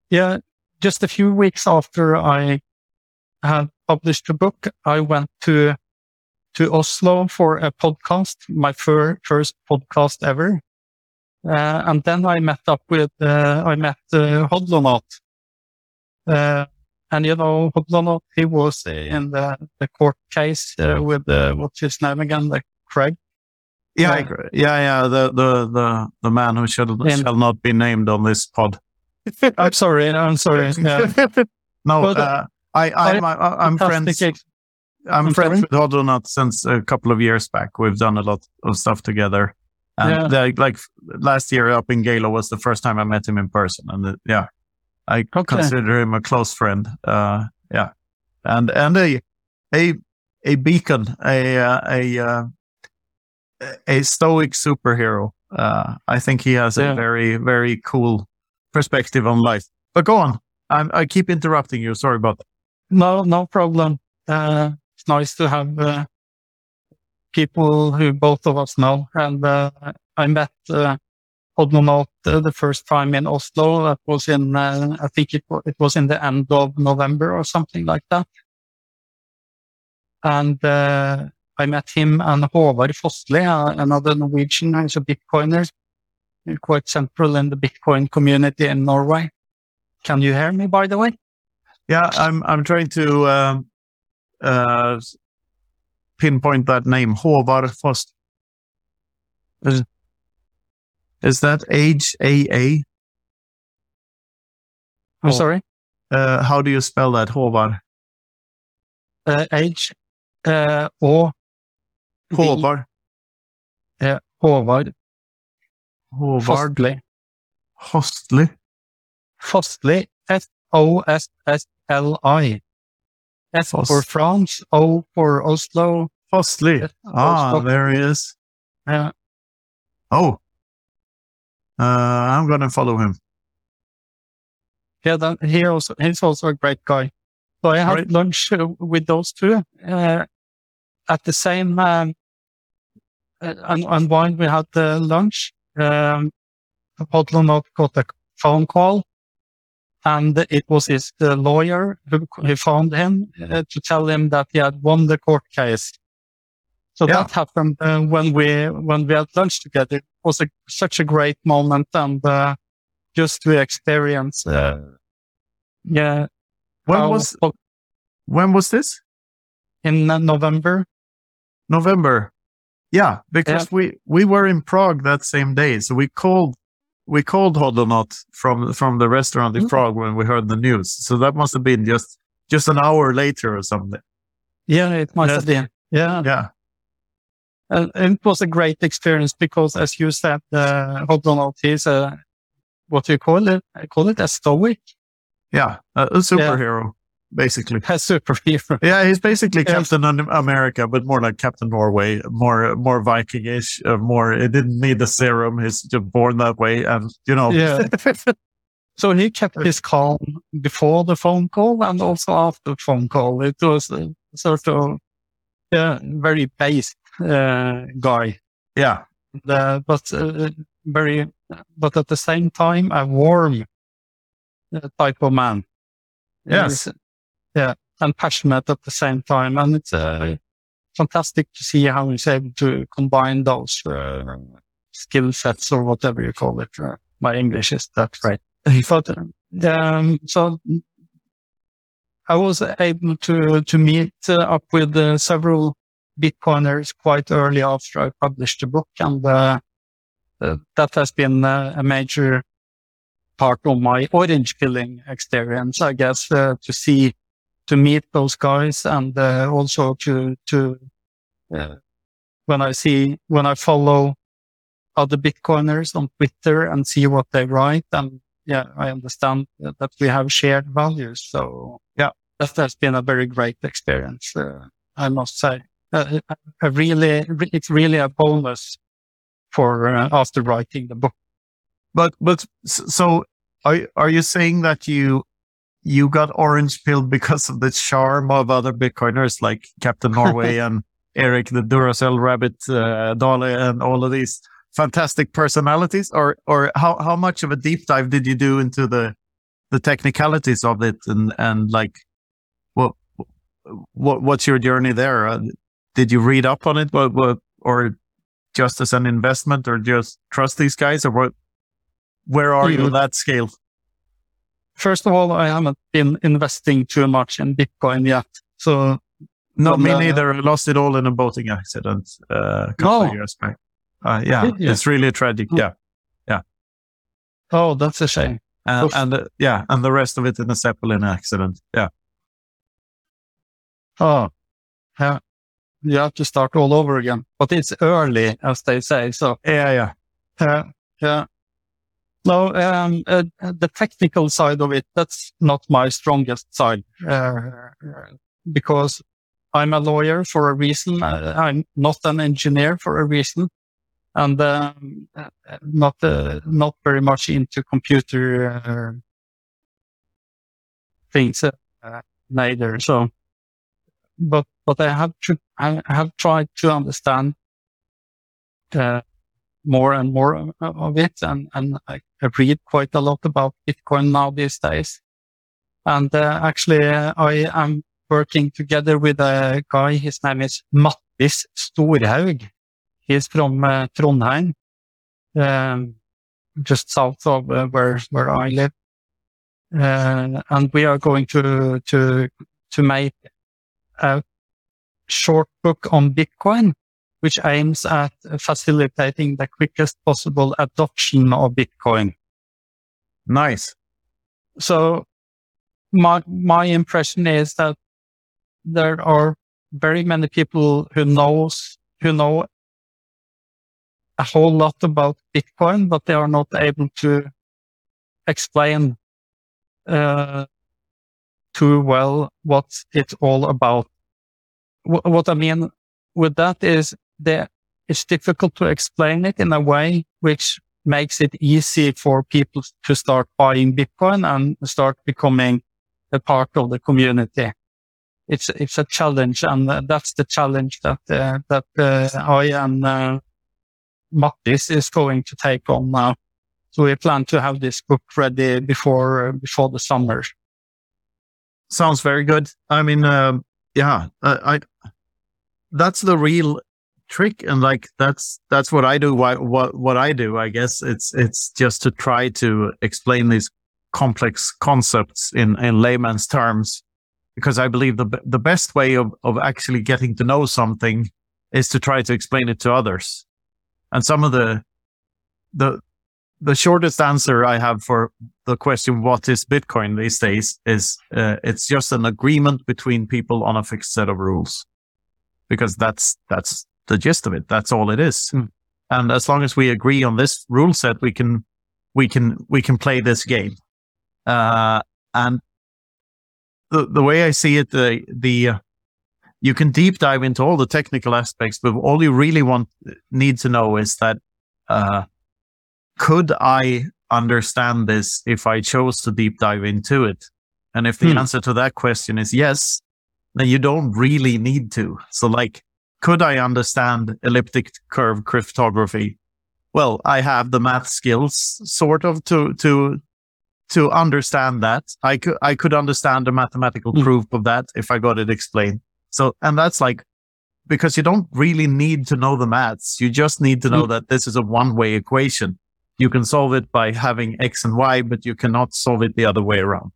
yeah, just a few weeks after I had published the book, I went to to Oslo for a podcast, my fir- first podcast ever. Uh, and then I met up with, uh, I met uh, Hodlonaut. Uh, and you know, Hodlonaut, he was in the, the court case uh, with, uh, what's his name again? The Craig. Yeah, Yeah. yeah. The the the the man who shall And- shall not be named on this pod. I'm sorry, I'm sorry. Yeah. no, uh, I I'm I, I'm friends. I'm I'm friends sorry? with Hodlonaut since a couple of years back. We've done a lot of stuff together. And Yeah. the- like last year up in Geilo was the first time I met him in person. And uh, yeah, I Okay. consider him a close friend. Uh, yeah. And, and a, a, a beacon, a, uh, a, uh, a stoic superhero. Uh, I think he has Yeah. a very, very cool perspective on life. But go on. I'm, I keep interrupting you. Sorry about that. No, no problem. Uh, it's nice to have uh, people who both of us know. And uh, I met uh, Hodlonaut uh, the first time in Oslo. That was in, uh, I think it, it was in the end of November or something like that. And uh, I met him and Håvard Fossli, uh, another Norwegian who's a Bitcoiner, quite central in the Bitcoin community in Norway. Can you hear me, by the way? Yeah, I'm I'm trying to um, uh, pinpoint that name, Håvard Fost. Is, is that H A A? I'm Oh. sorry. Uh, how do you spell that, Håvard? uh, age uh, Håvard. uh, Håvard Håvard Fostli. Hostli. Fostli. F-O-S-S-L-I. F Fos- for France, O for Oslo. Hostli. Ah, Oslo. there he is. Uh, Oh. Uh, I'm gonna follow him. yeah, then he also, he's also a great guy. So I had Right. lunch uh, with those two uh, at the same um, uh, and, and we had the lunch, um, Hodlonaut got a phone call and it was his uh, lawyer who, who found him uh, to tell him that he had won the court case. So Yeah. that happened uh, when we when we had lunch together. It was a, such a great moment, and uh, just to experience, uh, yeah. When how- was when was this? in uh, November? November. Yeah, because we we were in Prague that same day, so we called we called Hodlonaut from from the restaurant in Mm. Prague when we heard the news. So that must have been just just an hour later or something. Yeah, it must have been. Yeah, Yeah, and and it was a great experience because, as you said, uh, Hodlonaut is a what do you call it? I call it a stoic, yeah, a, a superhero basically. a superhero. Yeah, he's basically Yeah. Captain America, but more like Captain Norway, more more Vikingish, uh, more. It didn't need the serum. He's just born that way, and you know. Yeah. So he kept his calm before the phone call and also after the phone call. It was a sort of, yeah, very based uh, guy, yeah, uh, but uh, very, but at the same time, a warm uh, type of man. Yes. Yeah. And passionate at the same time. And it's uh, fantastic to see how he's able to combine those uh, skill sets or whatever you call it. Uh, my English is that great. But, um, so I was able to, to meet uh, up with uh, several Bitcoiners quite early after I published the book. And uh, that has been uh, a major part of my orange pilling experience, I guess, uh, to see, to meet those guys and uh, also to, to, when I see, when I follow other Bitcoiners on Twitter and see what they write. And yeah, I understand that we have shared values. So yeah, that has been a very great experience. Uh, I must say, uh, a really, it's really a bonus for uh, after writing the book. But but so are are you saying that you you got orange pilled because of the charm of other Bitcoiners like Captain Norway and Eric the Duracell Rabbit uh, Dale and all of these fantastic personalities, or or how how much of a deep dive did you do into the the technicalities of it and and like what what what's your journey there? Uh, did you read up on it, what, what, or just as an investment or just trust these guys or what? Where are you on that scale? First of all, I haven't been investing too much in Bitcoin yet. So no, me uh, neither. I lost it all in a boating accident uh, a couple no. of years back. Uh, yeah, it's really tragic. Oh. Yeah, yeah. Oh, that's a shame. And, and uh, yeah, and the rest of it in a Zeppelin accident. Yeah. Oh, yeah. You have to start all over again, but it's early, as they say. So Yeah, yeah. Uh, yeah. No, um, uh, the technical side of it, that's not my strongest side, uh, because I'm a lawyer for a reason. Uh, I'm not an engineer for a reason and, um, uh, not, uh, not very much into computer, uh, things, uh, neither. So, but, but I have to, I have tried to understand, uh, more and more of- it. And, and I I read quite a lot about Bitcoin now these days. And uh, actually, uh, I am working together with a guy. His name is Mattis Storhaug. He's from uh, Trondheim, um, just south of uh, where where I live. Uh, and we are going to to to make a short book on Bitcoin which aims at facilitating the quickest possible adoption of Bitcoin. Nice. So my, my impression is that there are very many people who knows, who know a whole lot about Bitcoin, but they are not able to explain, uh, too well what it's all about. Wh- what I mean with that is that it's difficult to explain it in a way which makes it easy for people to start buying Bitcoin and start becoming a part of the community. It's, it's a challenge and uh, that's the challenge that, uh, that, uh, I and, uh, Mattis is going to take on now. So we plan to have this book ready before, uh, before the summer. Sounds very good. I mean, um, yeah, uh, I, that's the real trick. And like, that's, that's what I do. Why, what, what I do, I guess it's, it's just to try to explain these complex concepts in, in layman's terms, because I believe the, the best way of, of actually getting to know something is to try to explain it to others. And some of the, the, the shortest answer I have for the question, what is Bitcoin these days is, uh, it's just an agreement between people on a fixed set of rules because that's, that's the gist of it. That's all it is. Hmm. And as long as we agree on this rule set, we can, we can, we can play this game. Uh, and the, the way I see it, the, the, uh, you can deep dive into all the technical aspects, but all you really want, need to know is that, uh, could I understand this if I chose to deep dive into it? And if the Hmm. answer to that question is yes, then you don't really need to. So like, could I understand elliptic curve cryptography? Well, I have the math skills sort of to, to, to understand that. I could I could understand the mathematical Mm. proof of that if I got it explained. So and that's like because you don't really need to know the maths. You just need to know Mm. that this is a one-way equation. You can solve it by having x and y, but you cannot solve it the other way around.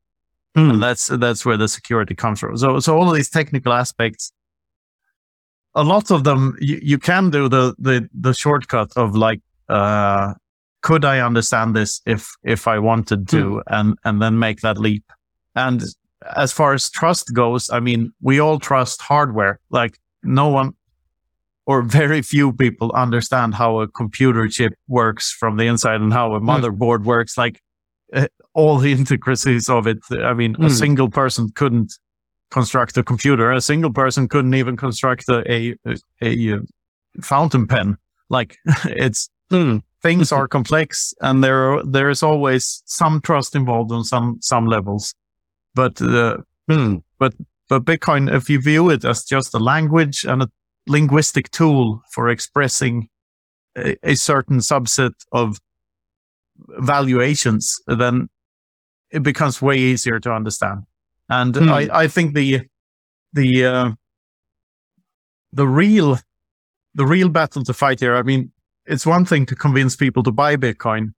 Mm. And that's that's where the security comes from. So so all of these technical aspects, a lot of them you, you can do the the the shortcut of like uh could I understand this if if I wanted to and and then make that leap. And as far as trust goes, I mean, we all trust hardware. Like no one or very few people understand how a computer chip works from the inside and how a motherboard works. Like uh, all the intricacies of it. I mean, a Mm. single person couldn't construct a computer. A single person couldn't even construct a a, a, a fountain pen. Like it's Mm. things are complex and there there is always some trust involved on some some levels. But uh, Mm. but Bitcoin, if you view it as just a language and a linguistic tool for expressing a, a certain subset of valuations, then it becomes way easier to understand. And Hmm. I, I think the the uh, the real the real battle to fight here. I mean, it's one thing to convince people to buy Bitcoin,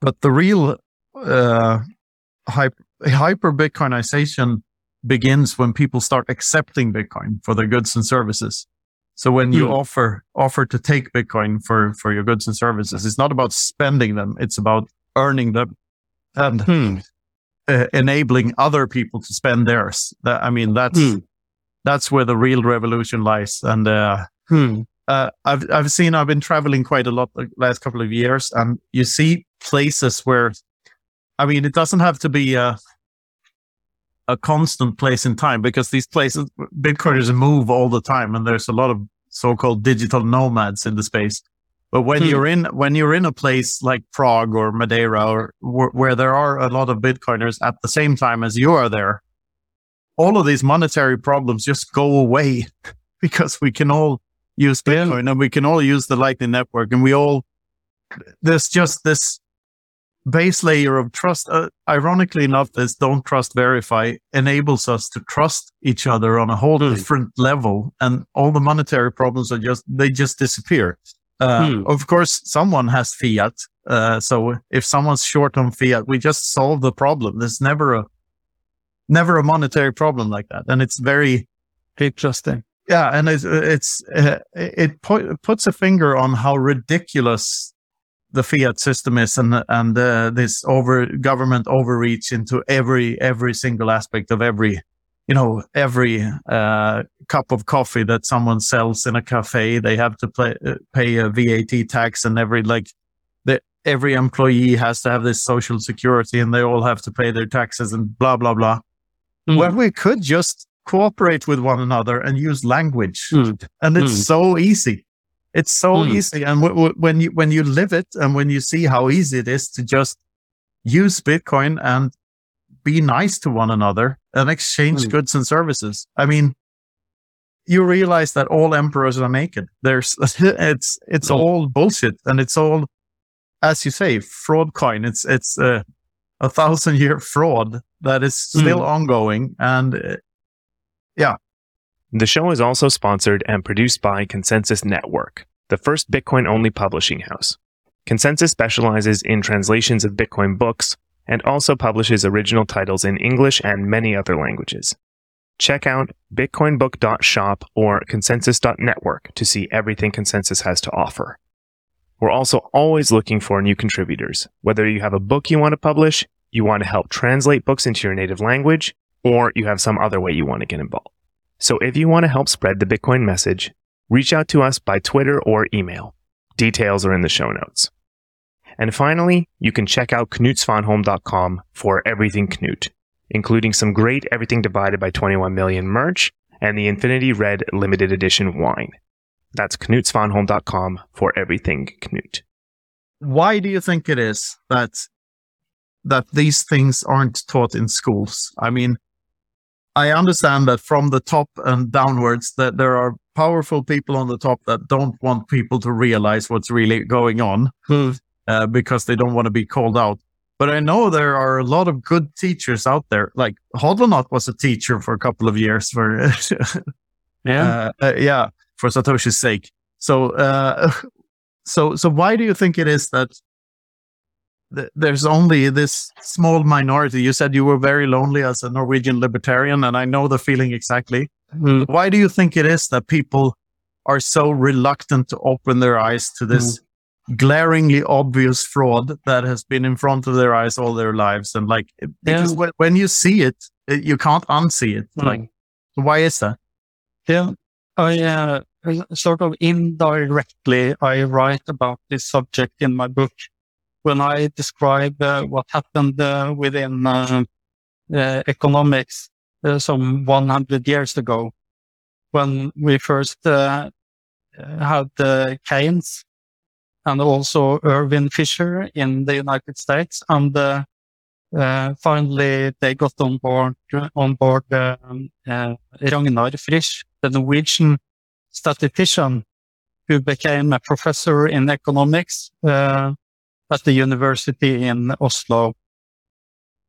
but the real uh, hyper, hyper Bitcoinization begins when people start accepting Bitcoin for their goods and services. So when you Hmm. offer offer to take Bitcoin for for your goods and services, it's not about spending them; it's about earning them and Mm. Uh, enabling other people to spend theirs. That, I mean, that's Mm. that's where the real revolution lies. And uh, Mm. uh, I've I've seen I've been traveling quite a lot the last couple of years, and you see places where, I mean, it doesn't have to be a a constant place in time because these places Bitcoiners move all the time, and there's a lot of so-called digital nomads in the space. But when Hmm. you're in when you're in a place like Prague or Madeira or where, where there are a lot of Bitcoiners at the same time as you are there, all of these monetary problems just go away because we can all use Yeah. Bitcoin and we can all use the Lightning Network, and we all there's just this base layer of trust. Uh, ironically enough, this don't trust verify enables us to trust each other on a whole Hmm. different level, and all the monetary problems are just they just disappear. Uh, Hmm. Of course, someone has fiat, uh, so if someone's short on fiat, we just solve the problem. There's never a never a monetary problem like that, and it's very Interesting. yeah, and it's it's uh, it pu- puts a finger on how ridiculous the fiat system is, and and uh, this over government overreach into every every single aspect of every, you know, every uh, cup of coffee that someone sells in a cafe, they have to play, uh, pay a VAT tax, and every like the every employee has to have this social security, and they all have to pay their taxes, and blah blah blah. Mm. Well, we could just cooperate with one another and use language Mm. and it's Mm. so easy it's so Mm. easy and w- w- when you when you live it and when you see how easy it is to just use bitcoin and be nice to one another and exchange Mm. goods and services. I mean you realize that all emperors are naked. There's it's it's all bullshit and it's all as you say Fraudcoin. It's it's uh, a thousand year fraud that is still ongoing and uh, The show is also sponsored and produced by Consensus Network, the first Bitcoin only publishing house. Consensus specializes in translations of Bitcoin books and also publishes original titles in English and many other languages. Check out bitcoinbook.shop or consensus.network to see everything Consensus has to offer. We're also always looking for new contributors, whether you have a book you want to publish, you want to help translate books into your native language, or you have some other way you want to get involved. So if you want to help spread the Bitcoin message, reach out to us by Twitter or email. Details are in the show notes. And finally, you can check out knutsvanholm.com for everything Knut, including some great Everything Divided by 21 Million merch and the Infinity Red limited edition wine. That's knutsvanholm.com for everything Knut. why do you think it is that that these things aren't taught in schools i mean i understand that from the top and downwards that there are powerful people on the top that don't want people to realize what's really going on Mm. Uh, because they don't want to be called out But I know there are a lot of good teachers out there. Like Hodlonaut was a teacher for a couple of years for, Yeah. uh, uh, yeah, for Satoshi's sake. So, uh, so, so why do you think it is that th- there's only this small minority? You said you were very lonely as a Norwegian libertarian, and I know the feeling exactly. Mm. Why do you think it is that people are so reluctant to open their eyes to this glaringly obvious fraud that has been in front of their eyes all their lives? And like, because when, when you see it, you can't unsee it. Mm. Like, why is that? Yeah, I uh, sort of indirectly I write about this subject in my book when I describe uh, what happened uh, within uh, economics uh, some 100 years ago when we first uh, had uh, Keynes and also Irving Fisher in the United States and uh, uh, finally they got on board on board um, uh, Ragnar Frisch the Norwegian statistician who became a professor in economics uh, at the university in Oslo.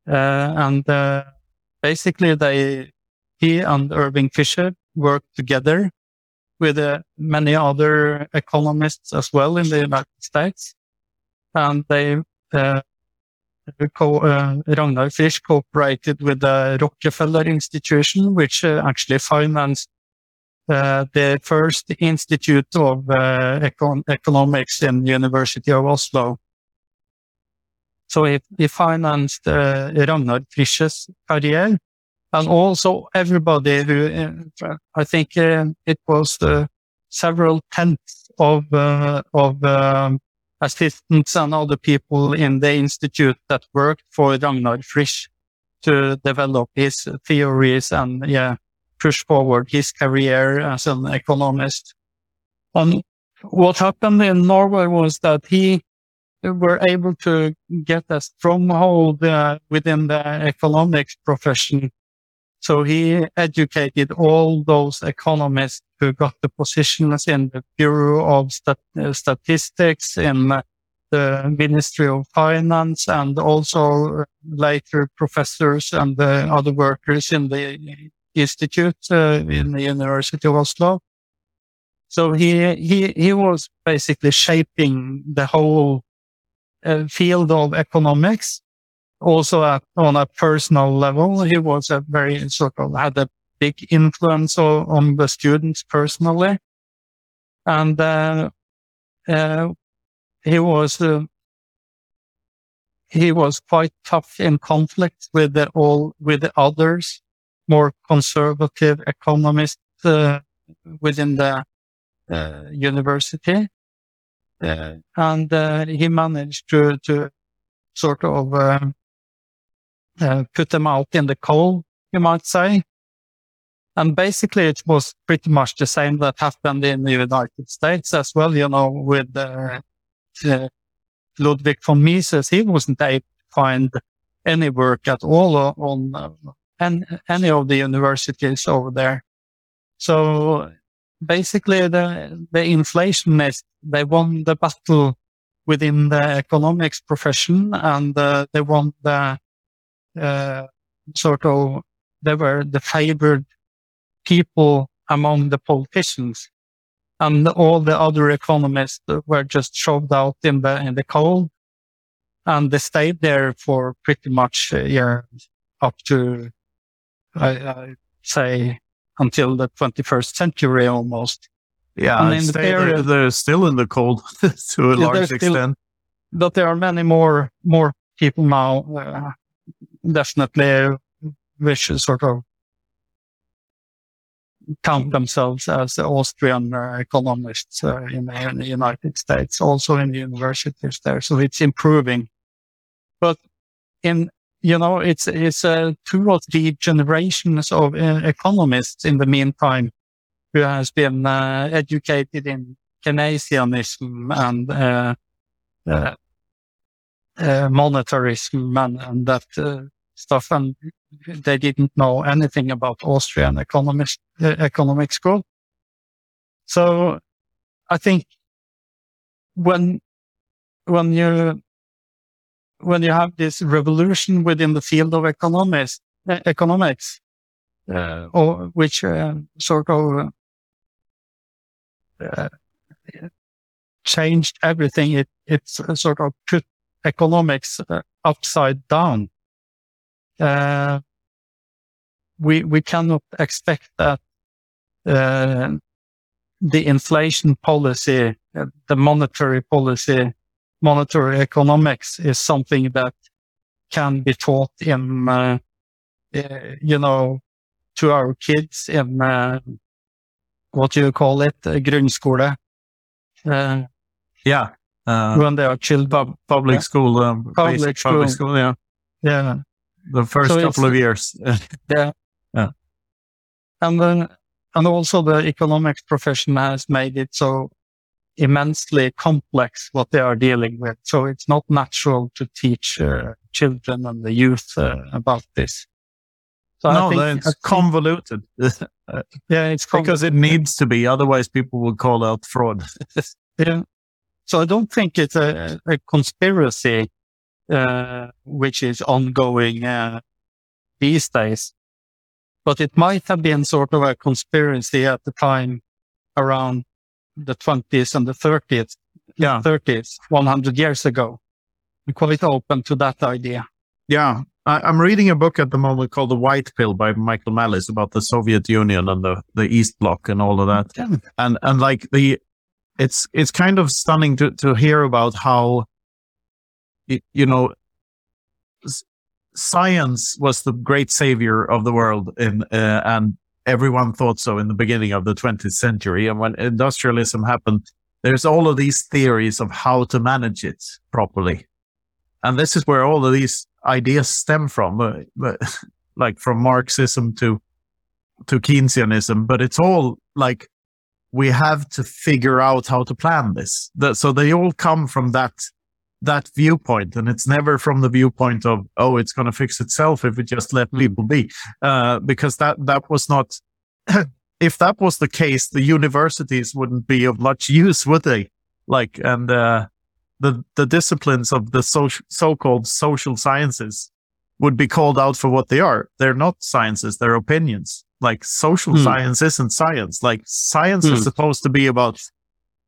Uh, and uh, basically, they he and Irving Fisher worked together with uh, many other economists as well in the United States, and they. Uh, Co- uh, Ragnar Frisch cooperated with the Rockefeller Institution, which uh, actually financed uh, the first institute of uh, econ- economics in the University of Oslo. So he, he financed uh, Ragnar Frisch's career and also everybody who, uh, I think uh, it was uh, several tenths of, uh, of um, assistants and other people in the institute that worked for Ragnar Frisch to develop his theories and, yeah, push forward his career as an economist. And what happened in Norway was that he were able to get a stronghold uh, within the economics profession. So he educated all those economists who got the positions in the Bureau of Stat- uh, Statistics, in uh, the Ministry of Finance, and also later professors and uh, other workers in the institute uh, in the University of Oslo. So he he he was basically shaping the whole uh, field of economics. Also at, on a personal level, he was a very sort of had a big influence on, on the students personally, and uh, uh, he was uh, he was quite tough in conflict with the all with the others more conservative economists uh, within the uh, university. Uh, and uh, he managed to, to sort of um, uh, put them out in the cold, you might say. And basically, it was pretty much the same that happened in the United States as well, you know, with uh, Ludwig von Mises. He wasn't able to find any work at all on uh, any of the universities over there. So basically the, the inflationists, they won the battle within the economics profession and uh, they won the, uh, sort of, they were the favored people among the politicians and all the other economists were just shoved out in the, in the cold and they stayed there for pretty much a year up to I, I say until the 21st century almost. Yeah, And in the stay- they're, period- they're still in the cold to a large still- extent. But there are many more, more people now, uh, definitely which sort of count themselves as the Austrian uh, economists uh, in, the, in the United States, also in the universities there. So it's improving. But in, you know, it's, it's uh, two or three generations of uh, economists in the meantime who has been uh, educated in Keynesianism and uh, monetarism and, and that uh, stuff. And they didn't know anything about Austrian economics, uh, economic school. So I think when, when you, when you have this revolution within the field of economics, uh, economics, uh, or which sort of changed everything, it it's sort of put economics uh, upside down. Uh, we we cannot expect that the inflation policy, the monetary policy monetary economics is something that can be taught in, uh, uh, you know, to our kids in, uh, what do you call it, uh, grunnskole. Uh, yeah. Uh, when they are children. public yeah. school. Um, public school. Public school, yeah. Yeah. The first so couple of years. yeah. Yeah. And then, and also the economics profession has made it so immensely complex what they are dealing with. So it's not natural to teach uh, children and the youth uh, about this. So no, think, it's convoluted. yeah, it's convoluted. because it needs to be. Otherwise, people will call out fraud. yeah. So I don't think it's a, a conspiracy uh, which is ongoing uh, these days, but it might have been sort of a conspiracy at the time around the 20s and the 30s, yeah. 30s, 100 years ago. I'm quite open to that idea. Yeah. I, am reading a book at the moment called The White Pill by Michael Malice about the Soviet Union and the, the East Bloc and all of that. And, and like the, it's, it's kind of stunning to, to hear about how, it, you know, science was the great savior of the world in, uh, and everyone thought so in the beginning of the 20th century. And when industrialism happened, there's all of these theories of how to manage it properly. And this is where all of these ideas stem from, uh, like from Marxism to, to Keynesianism, but it's all like we have to figure out how to plan this. so they all come from that that viewpoint and it's never from the viewpoint of oh it's going to fix itself if we just let hmm. people be uh, because that that was not if that was the case the universities wouldn't be of much use would they like and uh, the the disciplines of the social so-called social sciences would be called out for what they are they're not sciences they're opinions like social mm. science isn't science like science mm. is hmm. supposed to be about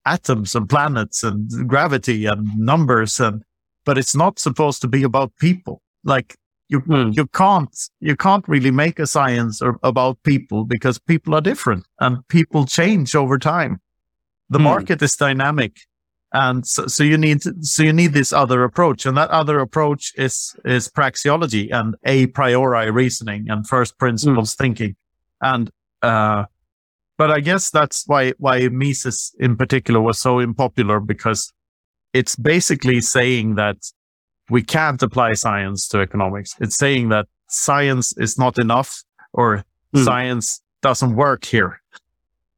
atoms and planets and gravity and numbers and but it's not supposed to be about people like you mm. you can't you can't really make a science or, about people because people are different and people change over time the mm. market is dynamic and so, so you need so you need this other approach and that other approach is is praxeology and a priori reasoning and first principles mm. thinking and uh but I guess that's why why Mises in particular was so unpopular because it's basically saying that we can't apply science to economics. It's saying that science is not enough or mm. science doesn't work here.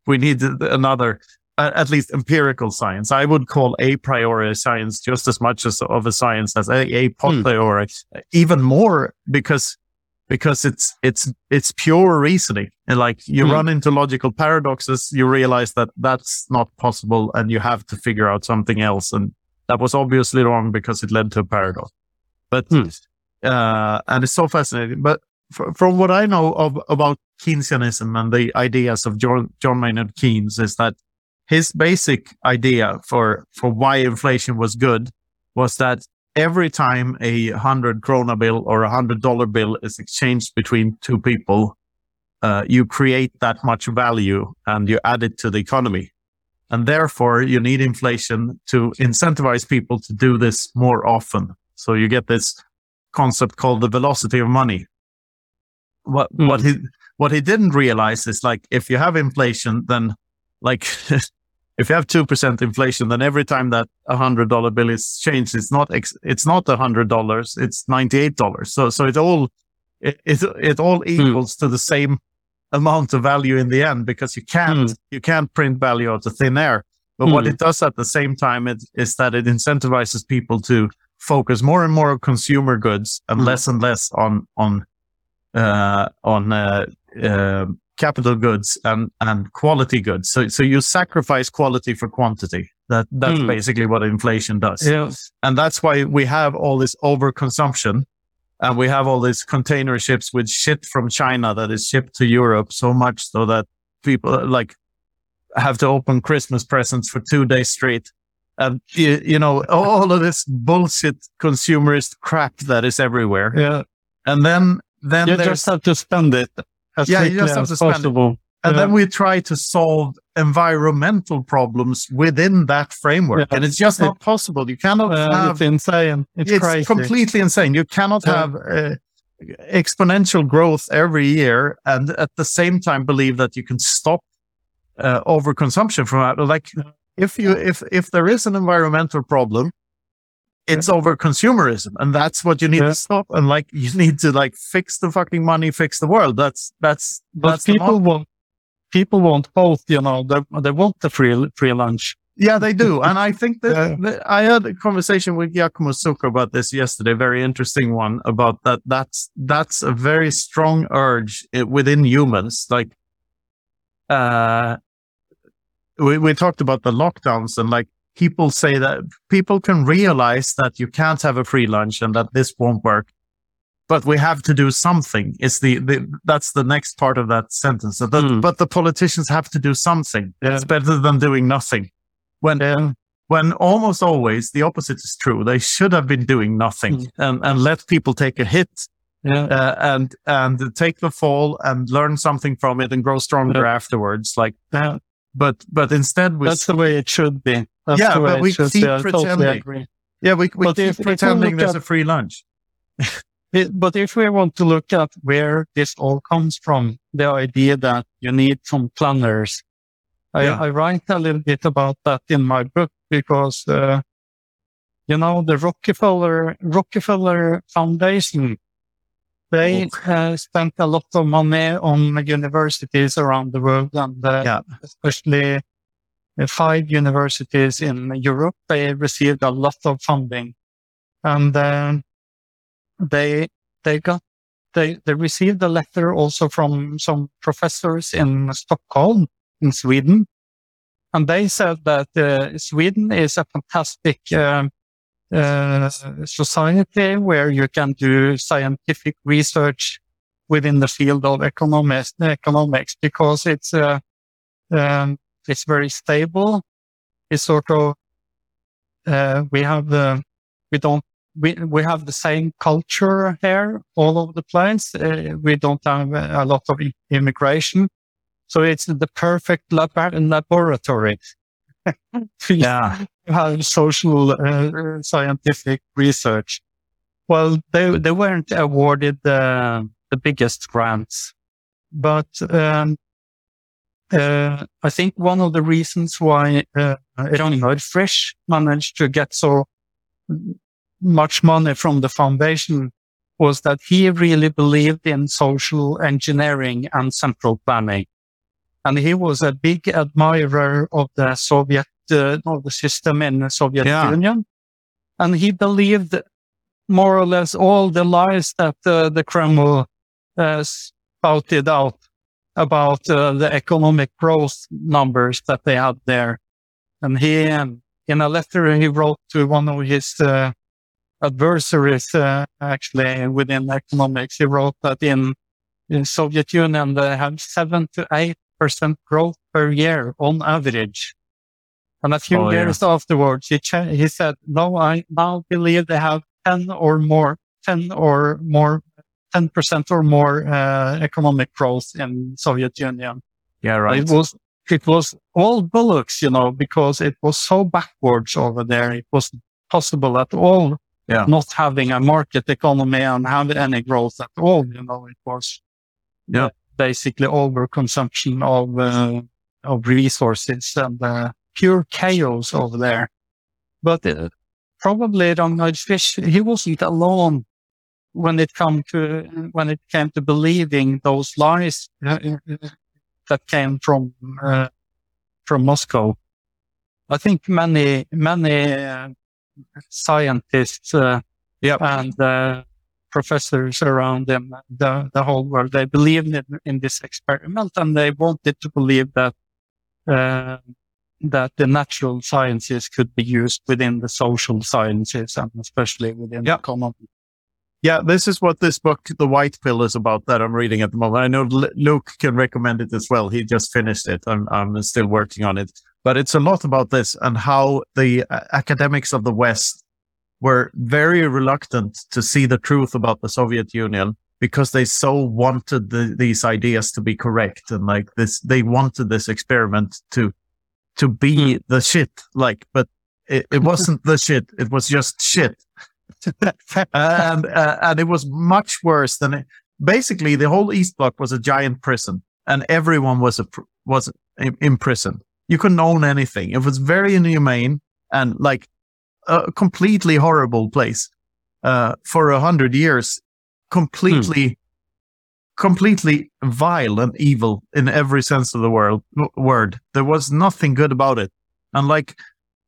We need another, at least empirical science. I would call a priori science just as much as of a science as a, a posteriori, mm. even more because because it's it's it's pure reasoning and like you mm. run into logical paradoxes you realize that that's not possible and you have to figure out something else and that was obviously wrong because it led to a paradox but mm. uh, and it's so fascinating but f- from what i know of about keynesianism and the ideas of john john maynard keynes is that his basic idea for for why inflation was good was that every time a hundred krona bill or a hundred dollar bill is exchanged between two people, uh, you create that much value and you add it to the economy. And therefore, you need inflation to incentivize people to do this more often. So you get this concept called the velocity of money. What, mm. what he, what he didn't realize is like, if you have inflation, then like if you have 2% inflation, then every time that a hundred dollar bill is changed, it's not, ex- it's not a hundred dollars, it's $98. So, so it all, it, it, it all hmm. equals mm. to the same amount of value in the end because you can't, mm. you can't print value out of thin air. But mm. what hmm. it does at the same time it, is that it incentivizes people to focus more and more on consumer goods and hmm. less and less on, on, uh, on, uh, uh, capital goods and, and quality goods. So, so you sacrifice quality for quantity. That that's Hmm. basically what inflation does. Yes. And that's why we have all this overconsumption and we have all these container ships with shit from China that is shipped to Europe so much so that people like have to open Christmas presents for two days straight. And you, you know, all of this bullshit consumerist crap that is everywhere. Yeah. And then, then You just have to spend it as Yeah, you quickly just have as to spend it. possible. and yeah. then we try to solve environmental problems within that framework. Yeah. And it's just not possible. You cannot Uh, have it's insane. It's, it's crazy. completely insane. You cannot have uh, exponential growth every year and at the same time believe that you can stop uh, overconsumption from that. Like if you if if there is an environmental problem, it's over consumerism, and that's what you need Yeah. to stop. And like you need to like fix the fucking money, fix the world. That's that's But that's people want people want both. You know, they they want the free free lunch. Yeah, they do. And I think that, Yeah. that I had a conversation with Giacomo Zucco about this yesterday, very interesting one about that. That's, that's a very strong urge within humans. Like, uh, we, we talked about the lockdowns and like people say that people can realize that you can't have a free lunch and that this won't work. But we have to do something. It's the, the that's the next part of that sentence. That, Hmm. But the politicians have to do something. Yeah. It's better than doing nothing when Yeah. when almost always the opposite is true. They should have been doing nothing Mm. and, and let people take a hit Yeah. uh, and and take the fall and learn something from it and grow stronger afterwards. Like, yeah. But but instead we That's the way it should be. That's Yeah, the way but we keep totally pretending. agree. yeah we, we But keep if- if pretending look there's at- a free lunch. It- but if we want to look at where this all comes from, the idea that you need some planners, I, Yeah. I write a little bit about that in my book because, uh, you know, the Rockefeller, Rockefeller Foundation, they uh, spent a lot of money on universities around the world and uh, Yeah. especially uh, five universities in Europe. They received a lot of funding and, um, they they got they they received a letter also from some professors in Stockholm in Sweden, and they said that uh, Sweden is a fantastic um, uh, society where you can do scientific research within the field of economics economics because it's uh, um, it's very stable. It's sort of uh, we have the we don't we we have the same culture here all over the place. Uh, we don't have a lot of immigration, so it's the perfect lab- laboratory Yeah, have social uh, scientific research. Well, they they weren't awarded the the biggest grants, but um, uh, I think one of the reasons why uh, Frisch managed to get so much money from the foundation was that he really believed in social engineering and central planning. And he was a big admirer of the Soviet, of the system in the Soviet Yeah. Union. And he believed more or less all the lies that uh, the Kremlin uh, spouted out about uh, the economic growth numbers that they had there. And he, um, in a letter he wrote to one of his uh, adversaries, uh, actually within economics, he wrote that in, in Soviet Union they had seven to eight percent growth per year on average. And a few Oh, yeah. years afterwards, he, cha- he said, no, I now believe they have 10 or more, 10 or more, 10% or more, uh, economic growth in Soviet Union. yeah, right. It was, it was all bullocks, you know, because it was so backwards over there. It wasn't possible at all. Yeah. Not having a market economy and have any growth at all, you know, it was Yeah. basically overconsumption of, uh, of resources and, uh, pure chaos over there. But uh, probably Ragnar Frisch, he wasn't alone when it come to, when it came to believing those lies uh, uh, that came from, uh, from Moscow. I think many, many uh, scientists uh, Yep. and uh, professors around them, the, the whole world, they believed in, in this experiment and they wanted to believe that uh, that the natural sciences could be used within the social sciences and especially within Yeah. economy. Yeah, this is what this book, The White Pill, is about that I'm reading at the moment. I know Luke can recommend it as well. He just finished it. I'm, I'm still working on it. But it's a lot about this and how the uh, academics of the West were very reluctant to see the truth about the Soviet Union because they so wanted the, these ideas to be correct and like this, they wanted this experiment to, to be the shit. Like, but it, it wasn't the shit. It was just shit and uh, and it was much worse than it. Basically, the whole East Bloc was a giant prison, and everyone was a pr- was prison. You couldn't own anything. It was very inhumane and like a completely horrible place uh, for a hundred years. Completely, completely vile and evil in every sense of the world word. There was nothing good about it, and like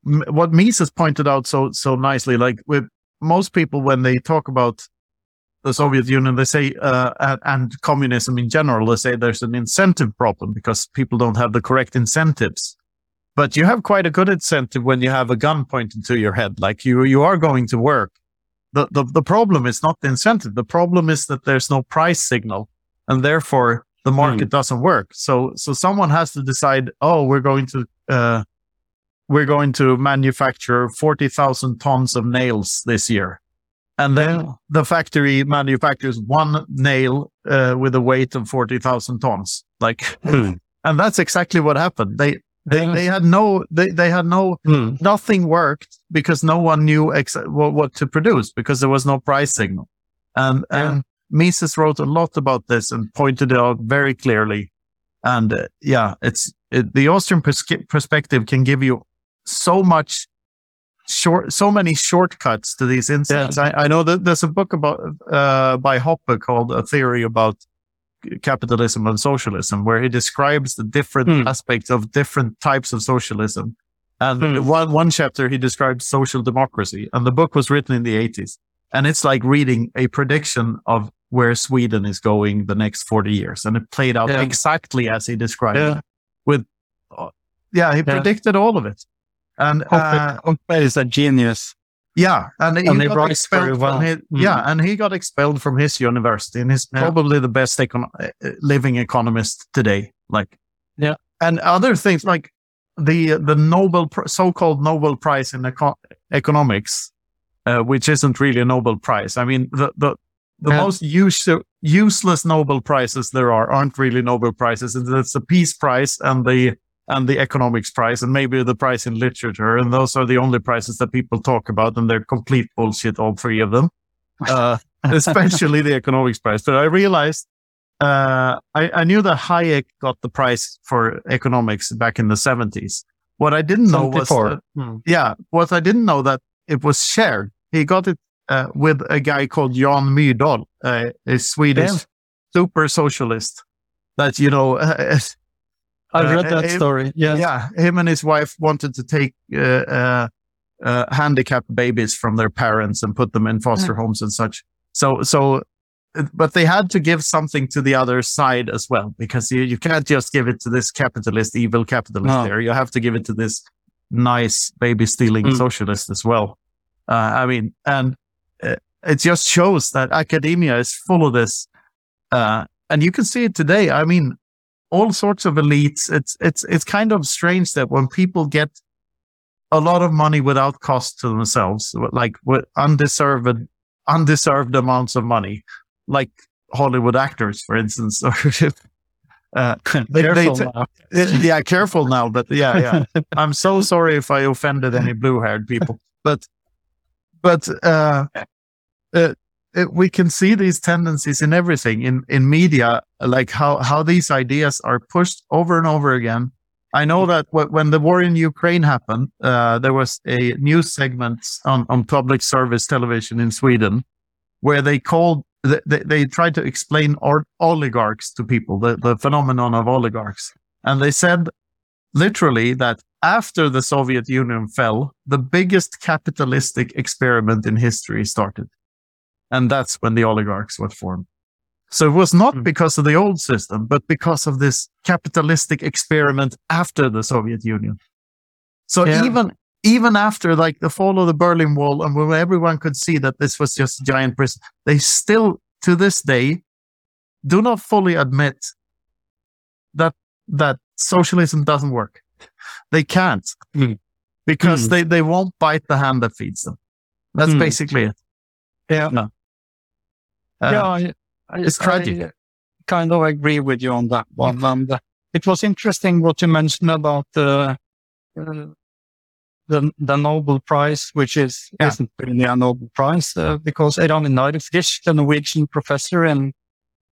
what Mises pointed out so so nicely, like with most people when they talk about the Soviet Union, they say uh, and, and communism in general, they say there's an incentive problem because people don't have the correct incentives. But you have quite a good incentive when you have a gun pointed to your head, like you you are going to work. The, the the problem is not the incentive. The problem is that there's no price signal, and therefore the market doesn't work. So so someone has to decide. Oh, we're going to uh, we're going to manufacture 40,000 tons of nails this year. And then Yeah. the factory manufactures one nail uh, with a weight of 40,000 tons. Like, and that's exactly what happened. They, they, they had no, they, they had no, Hmm. nothing worked because no one knew ex- what, what to produce because there was no price signal. And, Yeah. and Mises wrote a lot about this and pointed it out very clearly. And uh, yeah, it's, it, the Austrian pers- perspective can give you so much short, so many shortcuts to these insights. I, I know that there's a book about uh, by Hoppe called "A Theory About Capitalism and Socialism," where he describes the different Hmm. aspects of different types of socialism. And Hmm. one one chapter he describes social democracy, and the book was written in the 80s, and it's like reading a prediction of where Sweden is going the next 40 years, and it played out Yeah. exactly as he described Yeah. it. With, uh, yeah, he Yeah. predicted all of it. And uh, Hoppe, is a genius. yeah, and, And he he got writes expelled very well. from his, Mm. yeah, and he got expelled from his university, and he's Yeah. probably the best econ- uh, living economist today. Like, Yeah. and other things like the the Nobel Pr- so-called Nobel Prize in eco- economics, uh, which isn't really a Nobel Prize. I mean, the the the Yeah. most use- useless Nobel prizes there are aren't really Nobel prizes. It's the Peace Prize and the and the Economics Prize and maybe the prize in literature, and those are the only prizes that people talk about, and they're complete bullshit, all three of them, uh, especially the Economics Prize. But I realized uh, I, I knew that Hayek got the prize for economics back in the seventies. What I didn't know was, that- Hmm. yeah, what I didn't know that it was shared. He got it uh, with a guy called Jan Myrdal, uh, a Swedish super socialist. That you know, I Uh, read that uh, story. Yeah, yeah, him and his wife wanted to take uh, handicapped babies from their parents and put them in foster homes and such. So, so, but they had to give something to the other side as well because you, you can't just give it to this capitalist, evil capitalist No. there. You have to give it to this nice baby stealing Mm. socialist as well. Uh, I mean, and it just shows that academia is full of this. Uh, and you can see it today. I mean, all sorts of elites. It's it's it's kind of strange that when people get a lot of money without cost to themselves, like with undeserved undeserved amounts of money, like Hollywood actors, for instance, or uh, they- they t- yeah, careful now, but yeah, yeah. I'm so sorry if I offended any blue-haired people, but but uh, uh, it, we can see these tendencies in everything in in media, like how how these ideas are pushed over and over again. I know that wh- when the war in Ukraine happened, uh, there was a news segment on, on public service television in Sweden where they called they, they, tried to explain oligarchs to people, the, the phenomenon of oligarchs. And they said literally that after the Soviet Union fell, the biggest capitalistic experiment in history started. And that's when the oligarchs were formed. So it was not Mm. because of the old system, but because of this capitalistic experiment after the Soviet Union. So Yeah. even even after like the fall of the Berlin Wall, and when everyone could see that this was just a giant prison, they still to this day do not fully admit that that socialism doesn't work. They can't Mm. because Mm. they they won't bite the hand that feeds them. That's Mm. basically it. Yeah. Uh, yeah, I, I, it's tragic. I kind of agree with you on that one. And uh, it was interesting what you mentioned about the uh, the the Nobel Prize, which is Yeah. isn't really a Nobel Prize uh, because Ragnar Nordfisch, the Norwegian professor in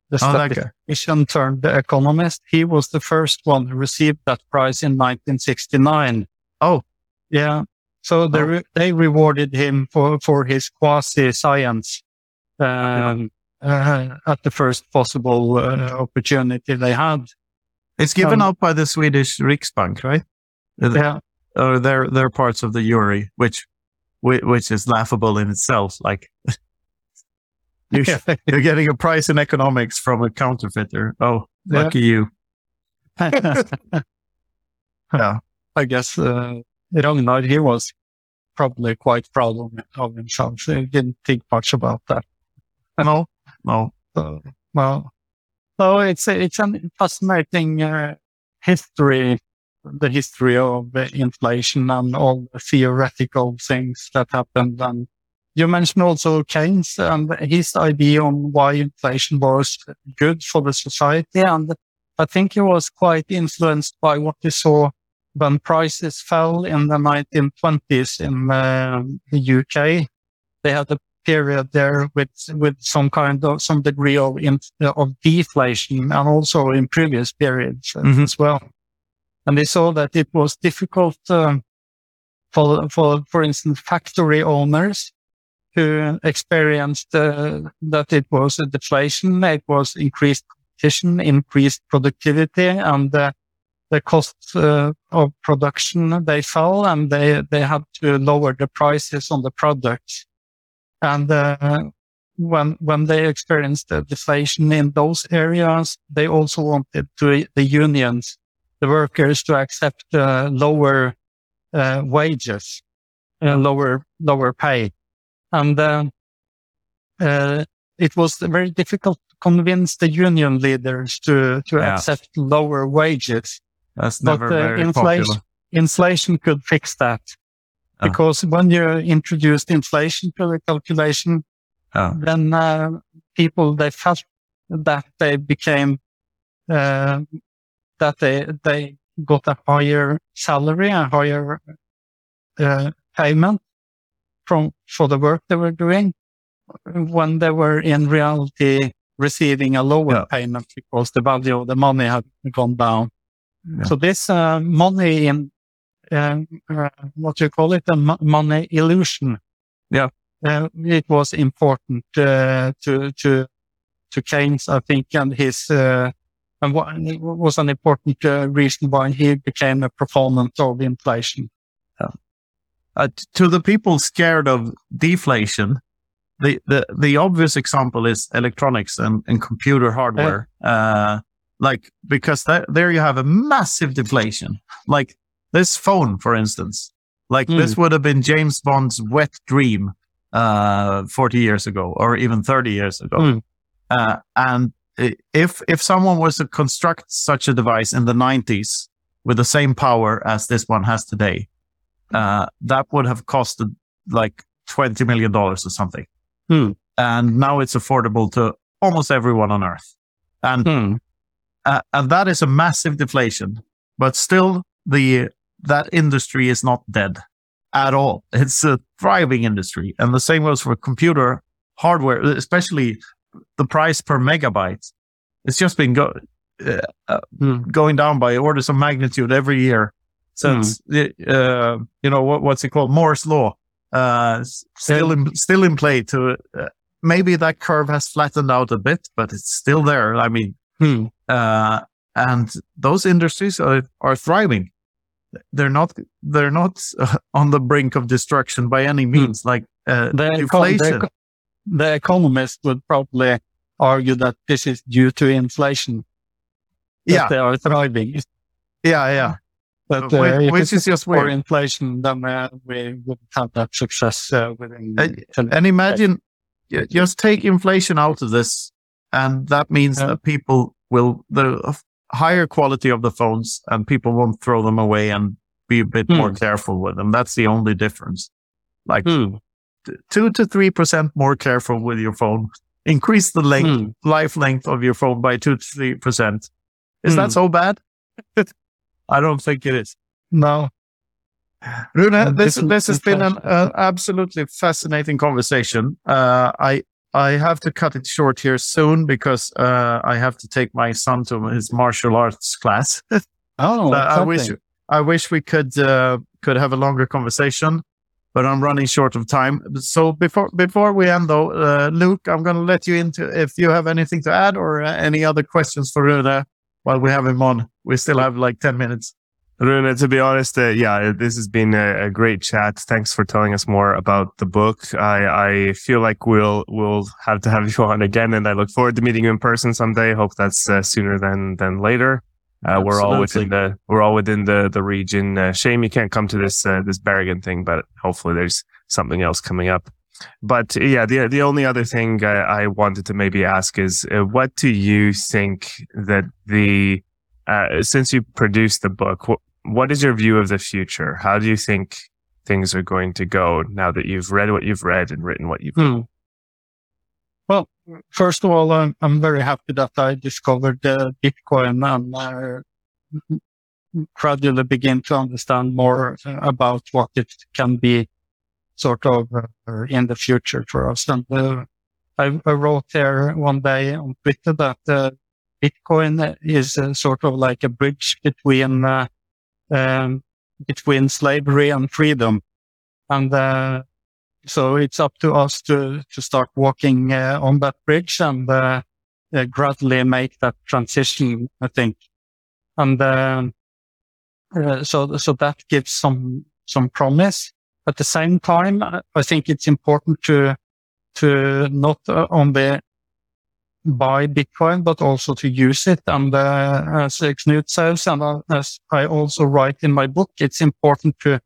the Oh, that guy. statistician turned economist, he was the first one who received that prize in 1969. Oh. yeah. So they Oh. re- they rewarded him for for his quasi science um, uh, at the first possible uh, opportunity they had. It's given Um, out by the Swedish Riksbank, right? Uh, Yeah, Or they're they're parts of the jury, which which is laughable in itself. Like you sh- you're getting a prize in economics from a counterfeiter. Oh, Yeah. lucky you. Yeah. I guess uh, Ragnar he was probably quite proud of, of himself. He didn't think much about that. No, no. So, well, so it's it's a fascinating uh, history, the history of uh, inflation and all the theoretical things that happened. And you mentioned also Keynes and his idea on why inflation was good for the society. And I think he was quite influenced by what he saw when prices fell in the 1920s in uh, the UK. They had a period there with with some kind of some degree of in, of deflation and also in previous periods uh, Mhm. as well. And they saw that it was difficult um, for for for instance factory owners who experienced uh, that it was a deflation, it was increased competition, increased productivity, and uh, the cost uh, of production they fell, and they they had to lower the prices on the products. And uh, when when they experienced the deflation in those areas, they also wanted to the unions, the workers, to accept uh, lower uh, wages, uh, lower lower pay, and uh, uh, it was very difficult to convince the union leaders to to Yeah. accept lower wages. That's But, never uh, very inflation- popular. Inflation could fix that. Ah. Because when you introduced inflation to the calculation, Yeah. then uh, people they felt that they became uh, that they they got a higher salary, a higher uh, payment from for the work they were doing, when they were in reality receiving a lower Yeah. payment because the value of the money had gone down. Yeah. So this uh, money in um, uh, what you call it, a money illusion. Yeah. Uh, it was important uh, to to to Keynes, I think, and his uh, and what was an important uh, reason why he became a proponent of inflation. Uh, to the people scared of deflation, the, the, the obvious example is electronics and, and computer hardware. Uh, like, because that, there you have a massive deflation. Like this phone, for instance, like Mm. this would have been James Bond's wet dream, uh, 40 years ago or even 30 years ago. Mm. Uh, and if, if someone was to construct such a device in the 90s with the same power as this one has today, uh, that would have costed like $20 million or something. Hmm. And now it's affordable to almost everyone on earth. And, Hmm. uh, and that is a massive deflation, but still the, that industry is not dead at all. It's a thriving industry. And the same goes for computer hardware, especially the price per megabyte. It's just been go, uh, Hmm. going down by orders of magnitude every year since uh, you know what, what's it called Moore's law uh, still in still in play. To uh, maybe that curve has flattened out a bit, but it's still there. I mean, Hmm. uh, and those industries are are thriving. They're not they're not uh, on the brink of destruction by any means. Like uh, The, the, inflation. eco- the economist would probably argue that this is due to inflation. Yeah, they are thriving. yeah, yeah. But Uh, uh, which- which is just for inflation, then uh, we would have that success uh, within. And imagine, just take inflation out of this, and that means Yeah. that people will the higher quality of the phones, and people won't throw them away and be a bit Hmm. more careful with them. That's the only difference. Like Hmm. t- two to three percent more careful with your phone. Increase the length, Hmm. life length of your phone by two to three percent. Is Hmm. that so bad? I don't think it is. No. Rune, this this has been an uh, absolutely fascinating conversation. Uh, I I have to cut it short here soon because uh, I have to take my son to his martial arts class. Oh, I wish. I wish we could uh, could have a longer conversation, but I'm running short of time. So before before we end, though, uh, Luke, I'm going to let you into if you have anything to add or uh, any other questions for Rune while we have him on. We still have like ten minutes. Rune, to be honest, uh, yeah, this has been a, a great chat. Thanks for telling us more about the book. I, I feel like we'll we'll have to have you on again, and I look forward to meeting you in person someday. Hope that's uh, sooner than than later. Uh, we're all within the we're all within the the region. Uh, shame you can't come to this uh, this Bergen thing, but hopefully there's something else coming up. But yeah, the the only other thing I, I wanted to maybe ask is, uh, what do you think that the uh, since you produced the book, wh- what is your view of the future? How do you think things are going to go now that you've read what you've read and written what you've Hmm. Well, first of all, I'm, I'm very happy that I discovered uh, Bitcoin and uh, gradually begin to understand more about what it can be sort of uh, in the future for us. And uh, I, I wrote there one day on Twitter that uh, Bitcoin is uh, sort of like a bridge between uh, um, between slavery and freedom. And uh, so it's up to us to, to start walking uh, on that bridge and uh, uh, gradually make that transition, I think. And um, uh, so, so that gives some, some promise. At the same time, I think it's important to, to not uh, only buy Bitcoin, but also to use it. And uh, as Knut says, and uh, as I also write in my book, it's important to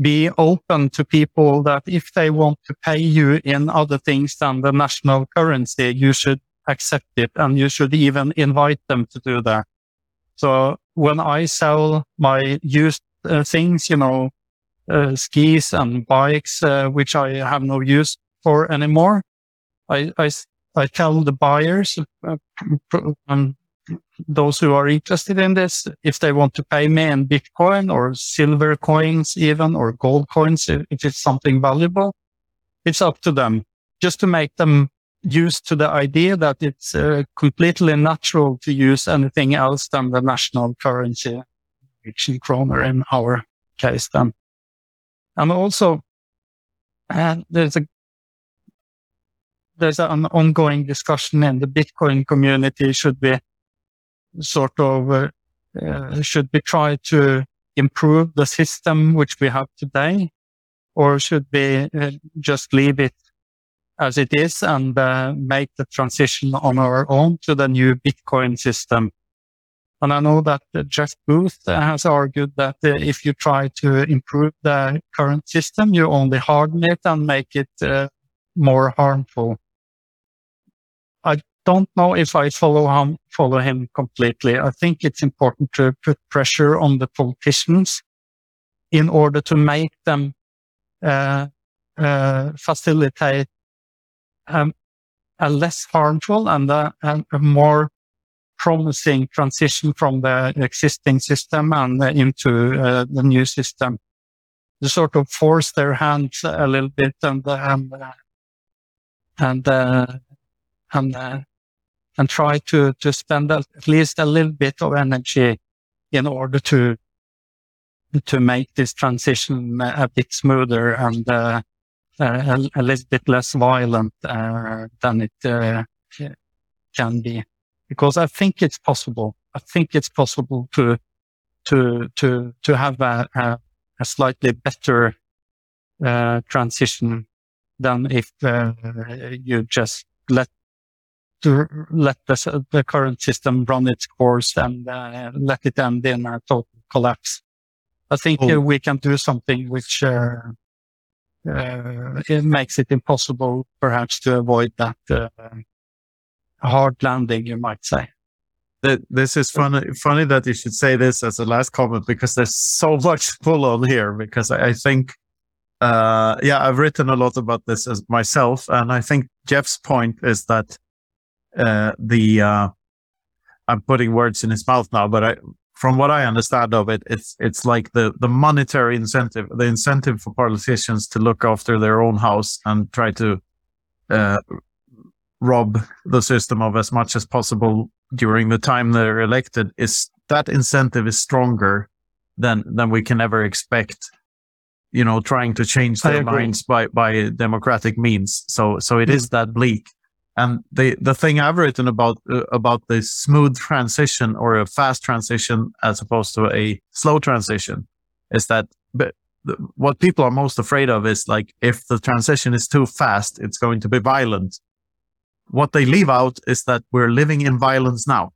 be open to people that if they want to pay you in other things than the national currency, you should accept it and you should even invite them to do that. So when I sell my used uh, things, you know, uh, skis and bikes, uh, which I have no use for anymore, I, I, I tell the buyers, uh, pr- um, those who are interested in this, if they want to pay me in Bitcoin or silver coins even or gold coins, if if it's something valuable, it's up to them just to make them used to the idea that it's uh, completely natural to use anything else than the national currency, Norwegian kroner in our case then. And also, uh, there's a there's an ongoing discussion in the Bitcoin community. Should we sort of uh, uh, should we try to improve the system which we have today, or should we uh, just leave it as it is and uh, make the transition on our own to the new Bitcoin system? And I know that uh, Jeff Booth has argued that uh, if you try to improve the current system, you only harden it and make it more harmful. Don't know if I follow him, follow him completely. I think it's important to put pressure on the politicians in order to make them uh, uh, facilitate um, a less harmful and a, and a more promising transition from the existing system and into uh, the new system. To sort of force their hands a little bit and and uh, and uh, and uh, and try to to spend at least a little bit of energy in order to to make this transition a bit smoother and uh, a, a little bit less violent uh, than it uh, can be. Because I think it's possible. I think it's possible to to to to have a, a, a slightly better uh, transition than if uh, you just let to let the, the current system run its course and uh, let it end in a total collapse. I think Oh. uh, we can do something which uh, uh, it makes it impossible, perhaps, to avoid that uh, hard landing, you might say. This is funny. Funny that you should say this as a last comment because there's so much pull on here. Because I, I think, uh, yeah, I've written a lot about this as myself, and I think Jeff's point is that uh, the uh, I'm putting words in his mouth now, but I, from what I understand of it, it's it's like the the monetary incentive, the incentive for politicians to look after their own house and try to uh, rob the system of as much as possible during the time they're elected is that incentive is stronger than than we can ever expect you know trying to change their minds by by democratic means. So so it is that bleak and the the thing i've written about uh, about the smooth transition or a fast transition as opposed to a slow transition is that the, what people are most afraid of is like if the transition is too fast it's going to be violent what they leave out is that we're living in violence now.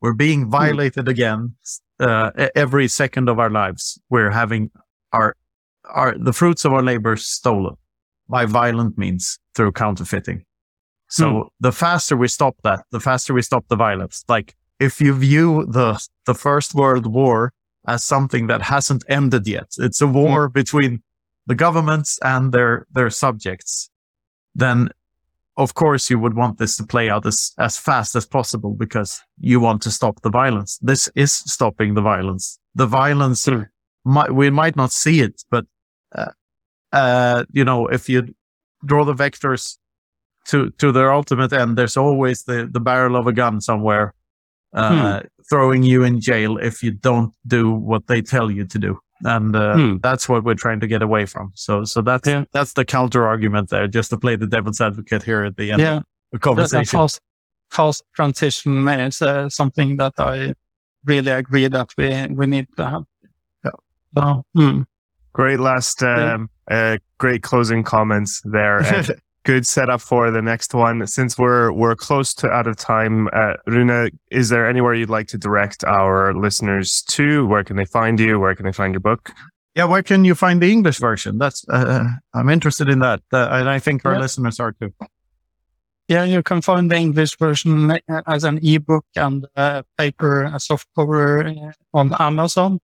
We're being violated again uh, every second of our lives. We're having our our the fruits of our labor stolen by violent means through counterfeiting. So the faster we stop that, the faster we stop the violence. Like if you view the the First World War as something that hasn't ended yet, it's a war between the governments and their their subjects. Then of course you would want this to play out as, as fast as possible because you want to stop the violence. This is stopping the violence. The violence, might, we might not see it, but, uh, uh, you know, if you draw the vectors to, to their ultimate end, there's always the, the barrel of a gun somewhere, uh, throwing you in jail if you don't do what they tell you to do. And uh, Hmm. that's what we're trying to get away from. So, so that's Yeah. that's the counter argument there, just to play the devil's advocate here at the end Yeah. of the That, that conversation. fast, fast transition is uh, something that I really agree that we, we need to have. Yeah. So, hmm. Great last, Yeah. um, uh, great closing comments there. And good setup for the next one. Since we're we're close to out of time, uh, Rune, is there anywhere you'd like to direct our listeners to? Where can they find you? Where can they find your book? yeah, where can you find the English version? That's uh, I'm interested in that, uh, and I think our Yeah. listeners are too. Yeah, you can find the English version uh, as an ebook and uh, paper, a soft cover uh, on Amazon.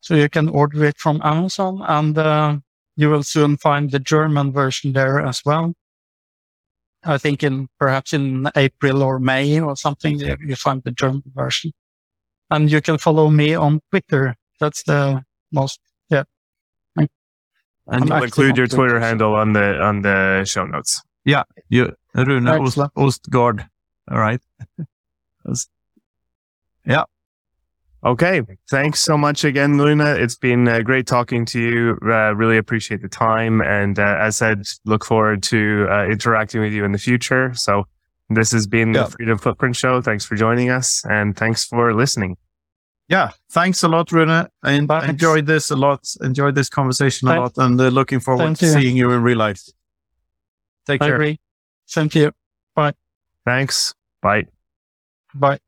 So you can order it from Amazon and uh, you will soon find the German version there as well. I think in perhaps in April or May or something, you you find the German version. And you can follow me on Twitter. That's the most, yeah. And I'm We'll include your Twitter, Twitter handle on the on the show notes. Yeah, you, Rune Ost, Excellent. Østgård. All right. Okay, thanks so much again, Luna. It's been uh, great talking to you. Uh, really appreciate the time, and uh, as said, look forward to uh, interacting with you in the future. So, this has been Yeah. the Freedom Footprint Show. Thanks for joining us, and thanks for listening. Yeah, thanks a lot, Rune. I Thanks. enjoyed this a lot. Enjoyed this conversation a Thank- lot, and uh, looking forward Thank to you. seeing you in real life. Take I care. agree. Same to you. Bye. Thanks. Bye. Bye.